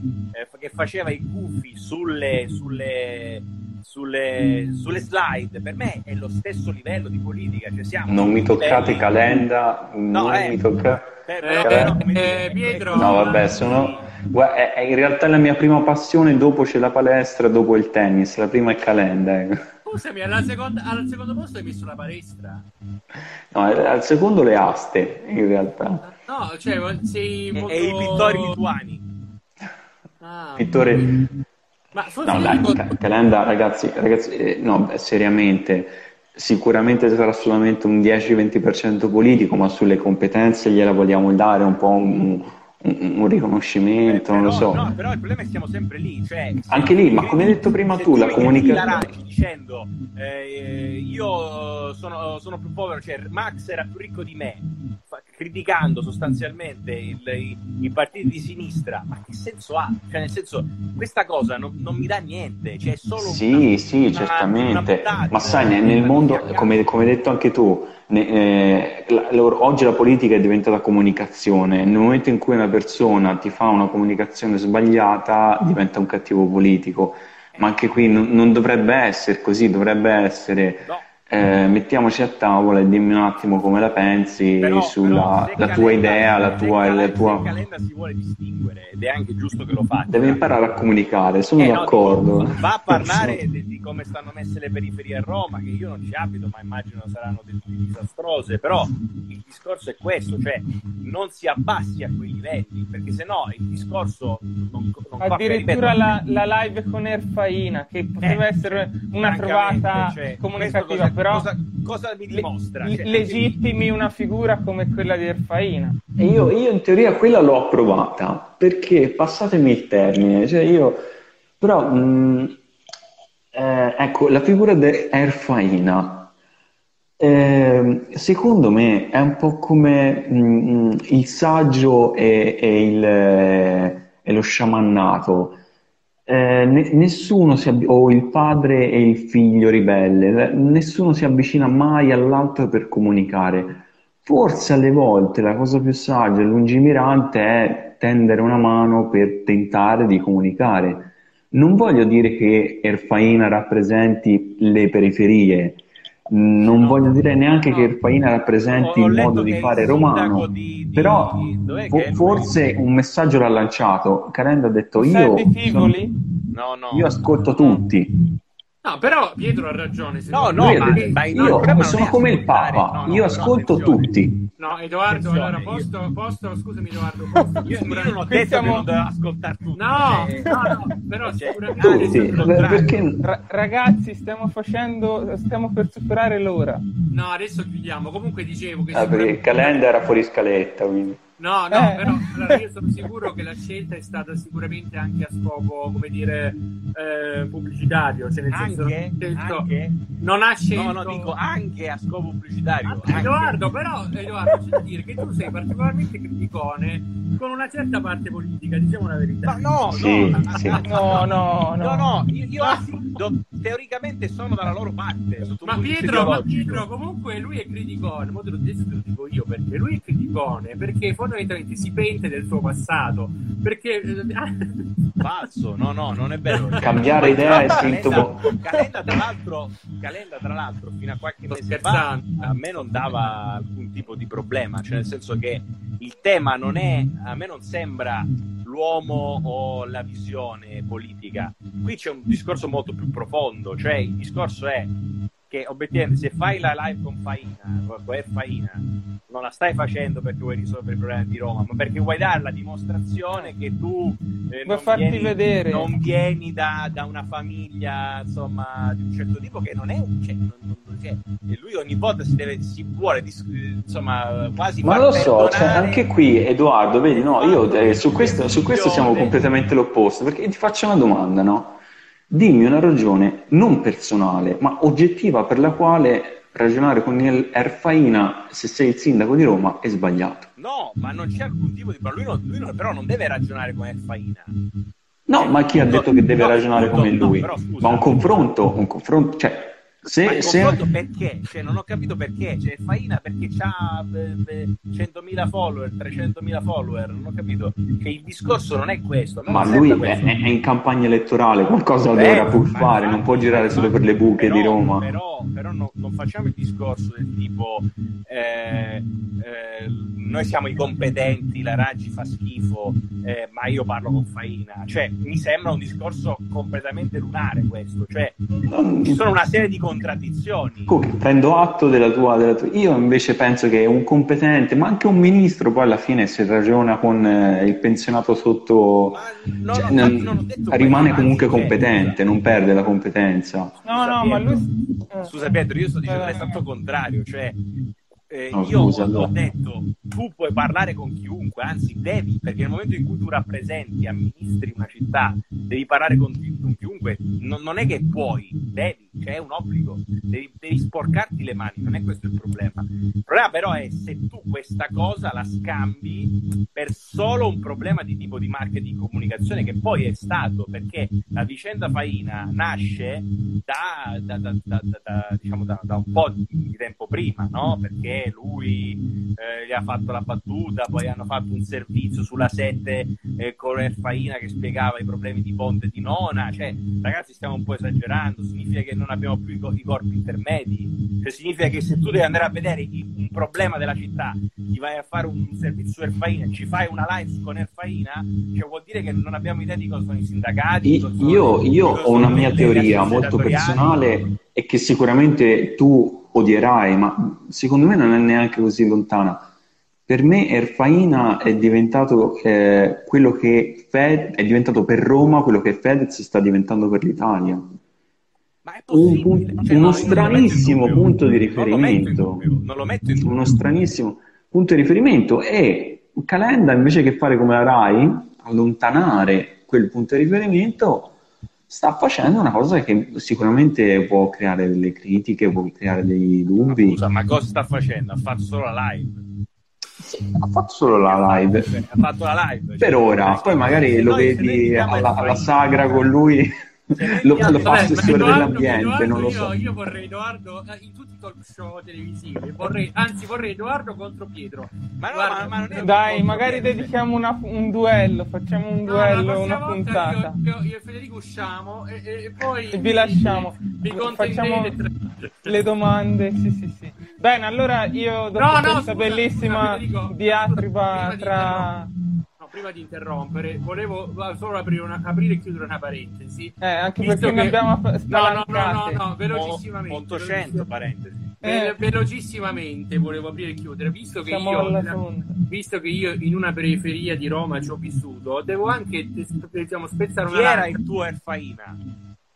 [SPEAKER 8] che faceva i gufi sulle, sulle, sulle, sulle, slide per me è lo stesso livello di politica cioè
[SPEAKER 9] non mi toccate livelli... calenda no, non
[SPEAKER 7] eh,
[SPEAKER 9] mi toccate
[SPEAKER 7] eh, eh, Pietro.
[SPEAKER 9] No vabbè sono Guarda, è, in realtà la mia prima passione dopo c'è la palestra dopo il tennis la prima è calenda ecco.
[SPEAKER 7] Scusami alla seconda, al secondo posto hai messo la palestra.
[SPEAKER 9] No al secondo le aste in realtà.
[SPEAKER 7] No, cioè, sei molto...
[SPEAKER 8] E i pittori lituani.
[SPEAKER 9] Ah, Pittore... Ma no, dai, dico... Calenda, ragazzi, ragazzi eh, no, seriamente, sicuramente sarà solamente un 10-20% politico, ma sulle competenze gliela vogliamo dare un po' un, un, un riconoscimento, eh, non lo so.
[SPEAKER 8] No, però il problema è che siamo sempre lì. Cioè,
[SPEAKER 9] Anche lì, ma come hai detto prima tu, la comunicazione...
[SPEAKER 8] dicendo eh, io sono, sono, più povero, cioè Max era più ricco di me, criticando sostanzialmente il, i, i, partiti di sinistra, ma che senso ha? Cioè, nel senso, questa cosa non, non mi dà niente, cioè è solo
[SPEAKER 9] Sì,
[SPEAKER 8] una,
[SPEAKER 9] sì, una, certamente. Una ma sai, nel mondo, come, come hai detto anche tu, eh, la, la, oggi la politica è diventata comunicazione. Nel momento in cui una persona ti fa una comunicazione sbagliata, diventa un cattivo politico. Ma anche qui non, non dovrebbe essere così, dovrebbe essere no eh, mettiamoci a tavola e dimmi un attimo come la pensi però, sulla però la tua idea, la tua...
[SPEAKER 8] Se
[SPEAKER 9] la tua...
[SPEAKER 8] Calenda si vuole distinguere ed è anche giusto che lo faccia.
[SPEAKER 9] Deve imparare a comunicare, sono eh, d'accordo.
[SPEAKER 8] No, va a parlare di, di, come stanno messe le periferie a Roma, che io non ci abito, ma immagino saranno disastrose, però il discorso è questo, cioè non si abbassi a quei livelli, perché se no il discorso non, non
[SPEAKER 6] Addirittura la, la, live con Erfaina, che poteva eh, essere una trovata cioè, comunicativa però
[SPEAKER 8] cosa, cosa mi dimostra?
[SPEAKER 6] Le, cioè, legittimi una figura come quella di Erfaina.
[SPEAKER 9] E io, io, in teoria quella l'ho approvata, perché passatemi il termine, cioè io, però, mh, mm, eh, ecco, la figura di Erfaina, eh, secondo me è un po' come mh, mm, il saggio e, e, il, e lo sciamannato eh, nessuno si ab- o il padre e il figlio ribelle, nessuno si avvicina mai all'altro per comunicare. Forse alle volte la cosa più saggia e lungimirante è tendere una mano per tentare di comunicare. Non voglio dire che Erfaina rappresenti le periferie, non no, voglio dire neanche no, che Erfaina rappresenti il modo di fare romano, di, di, però fo- forse un messaggio l'ha lanciato. Calenda ha detto io, sono, no, io ascolto tutti.
[SPEAKER 7] No, però Pietro ha ragione.
[SPEAKER 8] No, no, ma,
[SPEAKER 9] ma io sono come il Papa, io ascolto tutti.
[SPEAKER 7] No, Edoardo, allora posto, posto, scusami Edoardo, posto,
[SPEAKER 8] io, io non ho detto siamo... che non ascoltare tutti.
[SPEAKER 7] No,
[SPEAKER 8] eh,
[SPEAKER 7] no, no, però cioè, sicuramente...
[SPEAKER 9] Tutti, perché...
[SPEAKER 6] Ra- ragazzi, stiamo facendo, stiamo per superare l'ora.
[SPEAKER 7] No, adesso chiudiamo. Comunque dicevo che...
[SPEAKER 9] Ah, perché il calendar era fuori scaletta, quindi...
[SPEAKER 7] No, no, eh. però allora, io sono sicuro che la scelta è stata sicuramente anche a scopo, come dire, eh, pubblicitario. Cioè nel
[SPEAKER 8] anche,
[SPEAKER 7] senso,
[SPEAKER 8] anche?
[SPEAKER 7] non ha scelto...
[SPEAKER 8] No, no, dico anche a scopo pubblicitario.
[SPEAKER 7] Ah, Edoardo, però, Edoardo, c'è da dire che tu sei particolarmente criticone con una certa parte politica, diciamo la verità.
[SPEAKER 8] Ma no,
[SPEAKER 9] Sì,
[SPEAKER 8] no,
[SPEAKER 9] sì.
[SPEAKER 6] No, no,
[SPEAKER 8] no,
[SPEAKER 6] no.
[SPEAKER 8] no, io, io do- teoricamente sono dalla loro parte.
[SPEAKER 7] Ma Pietro, ma. Pietro, comunque lui è criticone, mo te lo adesso te lo dico io perché lui è criticone, perché fondamentalmente si pente del suo passato, perché
[SPEAKER 8] Falso, no, no, non è vero.
[SPEAKER 9] Cambiare idea è sintomo-
[SPEAKER 8] Calenda, Calenda, tra l'altro, Calenda, tra l'altro, fino a qualche
[SPEAKER 7] Sto
[SPEAKER 8] mese fa a me non dava alcun tipo di problema, cioè nel senso che il tema non è, a me non sembra l'uomo o la visione politica. Qui c'è un discorso molto più profondo, cioè il discorso è che obiettivamente se fai la live con Faina, con Air Faina, non la stai facendo perché vuoi risolvere i problemi di Roma, ma perché vuoi dare la dimostrazione che tu eh,
[SPEAKER 6] Vuoi
[SPEAKER 8] non,
[SPEAKER 6] farti
[SPEAKER 8] vieni,
[SPEAKER 6] vedere.
[SPEAKER 8] non vieni da, da una famiglia insomma di un certo tipo che non è un cioè, non- cioè, e lui ogni volta si, deve, si vuole insomma quasi
[SPEAKER 9] Ma
[SPEAKER 8] far
[SPEAKER 9] lo so, cioè, anche qui Edoardo, vedi, no, io eh, su questo, su questo siamo completamente l'opposto, perché ti faccio una domanda, no? Dimmi una ragione non personale, ma oggettiva per la quale ragionare con il Erfaina, se sei il sindaco di Roma, è sbagliato.
[SPEAKER 8] No, ma non c'è alcun tipo di. Lui, non- lui non- però non deve ragionare come Faina.
[SPEAKER 9] No, ma chi ha detto che deve
[SPEAKER 8] No,
[SPEAKER 9] ragionare
[SPEAKER 8] scusa,
[SPEAKER 9] come
[SPEAKER 8] no,
[SPEAKER 9] lui? Ma un confronto, un confronto, cioè, se, se-
[SPEAKER 8] perché? Cioè, non ho capito perché. Cioè, Faina perché ha 100.000 follower, 300.000 follower. Non ho capito. Che il discorso non è questo. non
[SPEAKER 9] ma lui è,
[SPEAKER 8] questo.
[SPEAKER 9] è in campagna elettorale, qualcosa
[SPEAKER 8] Beh,
[SPEAKER 9] dovrà pur
[SPEAKER 8] ma
[SPEAKER 9] fare, non può girare solo per le buche
[SPEAKER 8] però-
[SPEAKER 9] di Roma.
[SPEAKER 8] Però, però no- non facciamo il discorso del tipo eh, eh, noi siamo i competenti, la Raggi fa schifo, eh, ma io parlo con Faina. Cioè, mi sembra un discorso completamente lunare questo. Cioè, ci sono una serie di contraddizioni.
[SPEAKER 9] Prendo atto della tua, della tua- Io invece penso che un competente, ma anche un ministro, poi alla fine se ragiona con eh, il pensionato sotto,
[SPEAKER 8] Ma no,
[SPEAKER 9] cioè,
[SPEAKER 8] no,
[SPEAKER 9] non- rimane comunque
[SPEAKER 8] anzi,
[SPEAKER 9] competente, non perde la competenza.
[SPEAKER 6] No,
[SPEAKER 8] Scusa,
[SPEAKER 6] no, ma
[SPEAKER 8] Pietro.
[SPEAKER 6] lui... eh.
[SPEAKER 8] Scusa Pietro, io sto dicendo
[SPEAKER 6] Eh,
[SPEAKER 8] l'esatto contrario, cioè eh,
[SPEAKER 9] No,
[SPEAKER 8] io
[SPEAKER 9] scusa,
[SPEAKER 8] ho
[SPEAKER 9] allora.
[SPEAKER 8] detto tu puoi parlare con chiunque, anzi devi, perché nel momento in cui tu rappresenti, amministri una città, devi parlare con, con chiunque, non, non è che puoi, devi, cioè è un obbligo, devi, devi sporcarti le mani, non è questo il problema. Il problema però è se tu questa cosa la scambi per solo un problema di tipo di marketing comunicazione che poi è stato, perché la vicenda Faina nasce da, da- da- da- diciamo un po' di tempo prima, no? Perché lui eh, gli ha fatto la battuta, poi hanno fatto un servizio sulla 7 eh, con Faina che spiegava i problemi di Ponte di Nona, cioè ragazzi stiamo un po' esagerando, significa che non abbiamo più i, co- i corpi intermedi, cioè significa che se tu devi andare a vedere i- un problema della città, ti vai a fare un servizio su Erfaina, ci fai una live con Erfaina, cioè vuol dire che non abbiamo idea di cosa sono i sindacati. cosa sono-
[SPEAKER 9] Io, io ho una mia teoria molto personale e che sicuramente tu odierai, ma secondo me non è neanche così lontana. Per me Erfaina è diventato eh, quello che Fed è diventato per Roma quello che Fedez sta diventando per l'Italia.
[SPEAKER 8] Ma
[SPEAKER 9] Un pun-
[SPEAKER 8] Cioè,
[SPEAKER 9] uno
[SPEAKER 8] no,
[SPEAKER 9] stranissimo punto di riferimento. Uno stranissimo punto di riferimento e Calenda invece che fare come la Rai, allontanare quel punto di riferimento, sta facendo una cosa che sicuramente può creare delle critiche, può creare dei dubbi.
[SPEAKER 8] Scusa, ma cosa sta facendo? Ha fatto solo la live.
[SPEAKER 9] Ha fatto solo la live
[SPEAKER 8] ha fatto la live.
[SPEAKER 9] per
[SPEAKER 8] Cioè,
[SPEAKER 9] ora,
[SPEAKER 8] perché
[SPEAKER 9] poi magari
[SPEAKER 8] se
[SPEAKER 9] lo vedi alla, alla sagra con lui,
[SPEAKER 8] Noi
[SPEAKER 9] lo, lo fa assessore dell'ambiente,
[SPEAKER 7] Edoardo
[SPEAKER 9] non lo
[SPEAKER 7] io,
[SPEAKER 9] so.
[SPEAKER 7] Io vorrei Edoardo eh, in tutti i talk show televisivi, vorrei, anzi vorrei Edoardo contro Pietro.
[SPEAKER 8] Ma no,
[SPEAKER 7] Guarda,
[SPEAKER 8] ma, ma non è
[SPEAKER 6] Dai, magari
[SPEAKER 8] problema.
[SPEAKER 6] dedichiamo una- un duello, facciamo un
[SPEAKER 7] No,
[SPEAKER 6] duello, una puntata.
[SPEAKER 7] Io, io, io e Federico usciamo e, e- e poi
[SPEAKER 6] E vi lasciamo.
[SPEAKER 7] Vi
[SPEAKER 6] Facciamo
[SPEAKER 7] contenderete tra-
[SPEAKER 6] le domande, sì, sì, sì. Bene, allora io dopo
[SPEAKER 7] No, no,
[SPEAKER 6] questa
[SPEAKER 7] scusa,
[SPEAKER 6] bellissima
[SPEAKER 7] scusa, Federico,
[SPEAKER 6] diatriba
[SPEAKER 7] di
[SPEAKER 6] tra...
[SPEAKER 7] No, prima di interrompere, volevo solo aprire, una, aprire e chiudere una parentesi.
[SPEAKER 6] Eh, anche
[SPEAKER 7] Visto
[SPEAKER 6] perché
[SPEAKER 7] che-
[SPEAKER 6] abbiamo
[SPEAKER 7] No, no, no, no,
[SPEAKER 6] spalancate.
[SPEAKER 7] no, velocissimamente.
[SPEAKER 8] 800 parentesi.
[SPEAKER 6] Eh.
[SPEAKER 7] velocissimamente volevo aprire e chiudere, visto che, io, visto che io in una periferia di Roma ci ho vissuto, devo anche diciamo, spezzare
[SPEAKER 8] Chi
[SPEAKER 7] una
[SPEAKER 8] era
[SPEAKER 7] lancia.
[SPEAKER 8] il tuo Erfaina?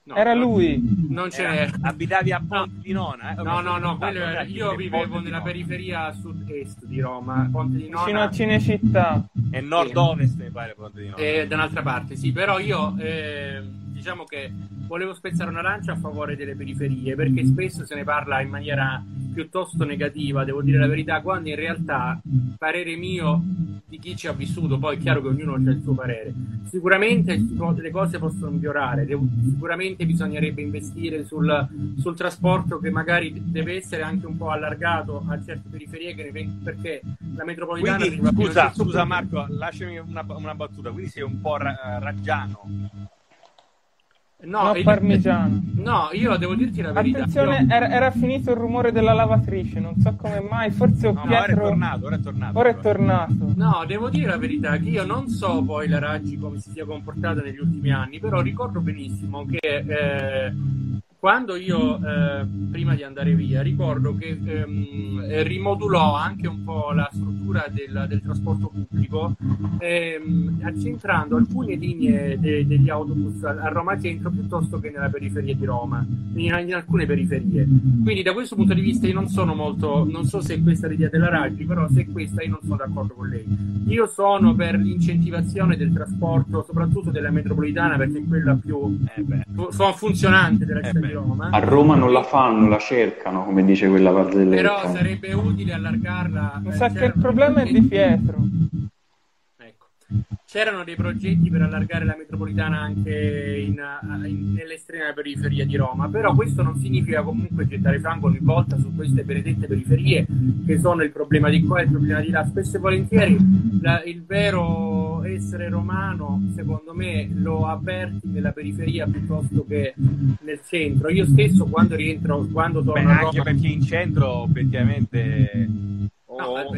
[SPEAKER 7] No,
[SPEAKER 6] Era lui.
[SPEAKER 7] Non n'era.
[SPEAKER 8] abitavi a Ponte di Nona? Eh?
[SPEAKER 7] No, no, no, era- io vivevo nella
[SPEAKER 8] Nona.
[SPEAKER 7] periferia sud-est di Roma, Ponte di
[SPEAKER 6] Vicino
[SPEAKER 7] Nona
[SPEAKER 6] a Cinecittà.
[SPEAKER 8] E nord-ovest mi pare Ponte di Nona.
[SPEAKER 7] e da un'altra parte, sì, però io eh, diciamo che volevo spezzare una lancia a favore delle periferie perché spesso se ne parla in maniera piuttosto negativa, devo dire la verità, quando in realtà, parere mio, di chi ci ha vissuto, poi è chiaro che ognuno ha il suo parere. Sicuramente le cose possono migliorare, sicuramente bisognerebbe investire sul, sul trasporto che magari deve essere anche un po' allargato a certe periferie perché la metropolitana...
[SPEAKER 8] Quindi, scusa, scusa Marco, lasciami una, una, battuta, quindi sei un po' ra- raggiano.
[SPEAKER 6] No, no il... parmigiano.
[SPEAKER 7] No, io devo dirti la verità.
[SPEAKER 6] Attenzione, io... era, era, finito il rumore della lavatrice, non so come mai, forse ho
[SPEAKER 8] no,
[SPEAKER 6] Pietro...
[SPEAKER 8] ora è tornato, ora è tornato.
[SPEAKER 6] Ora è tornato.
[SPEAKER 7] No, devo dire la verità che io non so poi la Raggi come si sia comportata negli ultimi anni, però ricordo benissimo che eh, quando io, eh, prima di andare via, ricordo che ehm, rimodulò anche un po' la struttura del, del trasporto pubblico, ehm, accentrando alcune linee de, degli autobus a, Roma Centro piuttosto che nella periferia di Roma, in, in, alcune periferie. Quindi da questo punto di vista io non sono molto, non so se è questa l'idea della Raggi, però se è questa io non sono d'accordo con lei. Io sono per l'incentivazione del trasporto, soprattutto della metropolitana, perché è quella più eh funzionante della città
[SPEAKER 9] eh Roma. A Roma non la fanno, la cercano, come dice quella barzelletta.
[SPEAKER 7] Però sarebbe utile allargarla.
[SPEAKER 6] Mi sa che il problema è di Pietro.
[SPEAKER 7] C'erano dei progetti per allargare la metropolitana anche in, in, nell'estrema periferia di Roma, però questo non significa comunque gettare fango ogni volta su queste benedette periferie che sono il problema di qua e il problema di là. Spesso e volentieri la, il vero essere romano, secondo me, lo avverti nella periferia piuttosto che nel centro. Io stesso quando rientro, quando torno
[SPEAKER 8] Beh,
[SPEAKER 7] a Roma...
[SPEAKER 8] Anche perché in centro obiettivamente... No, oh,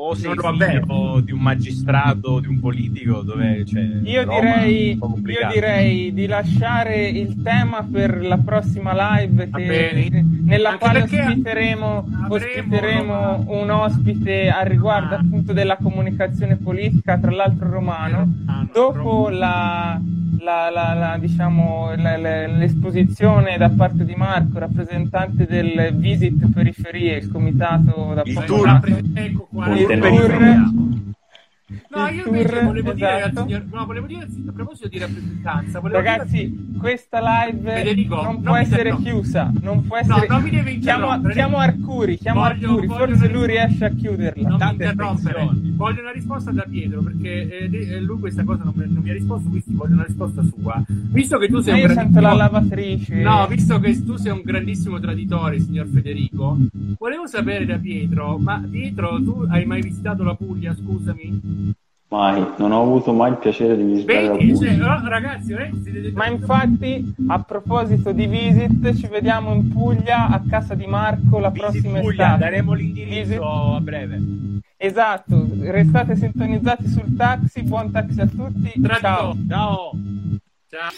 [SPEAKER 8] o sei figlio di un magistrato, di un politico, dove c'è
[SPEAKER 6] io direi, io direi di lasciare il tema per la prossima live che, nella Anche quale ospiteremo, ospiteremo un ospite a riguardo ah. appunto della comunicazione politica, tra l'altro romano, ah, dopo la la, la, la, diciamo, l'esposizione da parte di Marco, rappresentante del Visit Periferie, il comitato da
[SPEAKER 8] il tour,
[SPEAKER 7] ecco qua, il tour, No, io invece volevo, dire al esatto. signor, no, volevo dire a proposito di rappresentanza.
[SPEAKER 6] Ragazzi,
[SPEAKER 7] dire...
[SPEAKER 6] questa live Federico, non, non può essere chiusa. Non può essere.
[SPEAKER 7] No, non mi deve
[SPEAKER 6] chiamo, chiamo Arcuri, chiamo voglio, Arcuri, voglio forse lui riesce a chiuderla.
[SPEAKER 7] Non Tante mi interrompere. Voglio una risposta da Pietro perché eh, eh lui questa cosa non, non, mi ha risposto, quindi voglio una risposta sua. Visto che tu sei
[SPEAKER 6] Ma un io grandissimo... la lavatrice.
[SPEAKER 7] No, visto che tu sei un grandissimo traditore, signor Federico, volevo sapere da Pietro, ma Pietro, tu hai mai visitato la Puglia, scusami?
[SPEAKER 9] Mai, non ho avuto mai il piacere di visitare Vedi,
[SPEAKER 7] cioè, no, ragazzi, eh, ragazzi,
[SPEAKER 6] Ma infatti, a proposito di visit, ci vediamo in Puglia a casa di Marco la visit prossima
[SPEAKER 8] Puglia,
[SPEAKER 6] estate.
[SPEAKER 8] Daremo l'indirizzo visit... a breve.
[SPEAKER 6] Esatto, restate sintonizzati sul taxi, buon taxi a tutti. Tratto.
[SPEAKER 7] Ciao.
[SPEAKER 8] Ciao.
[SPEAKER 7] Ciao.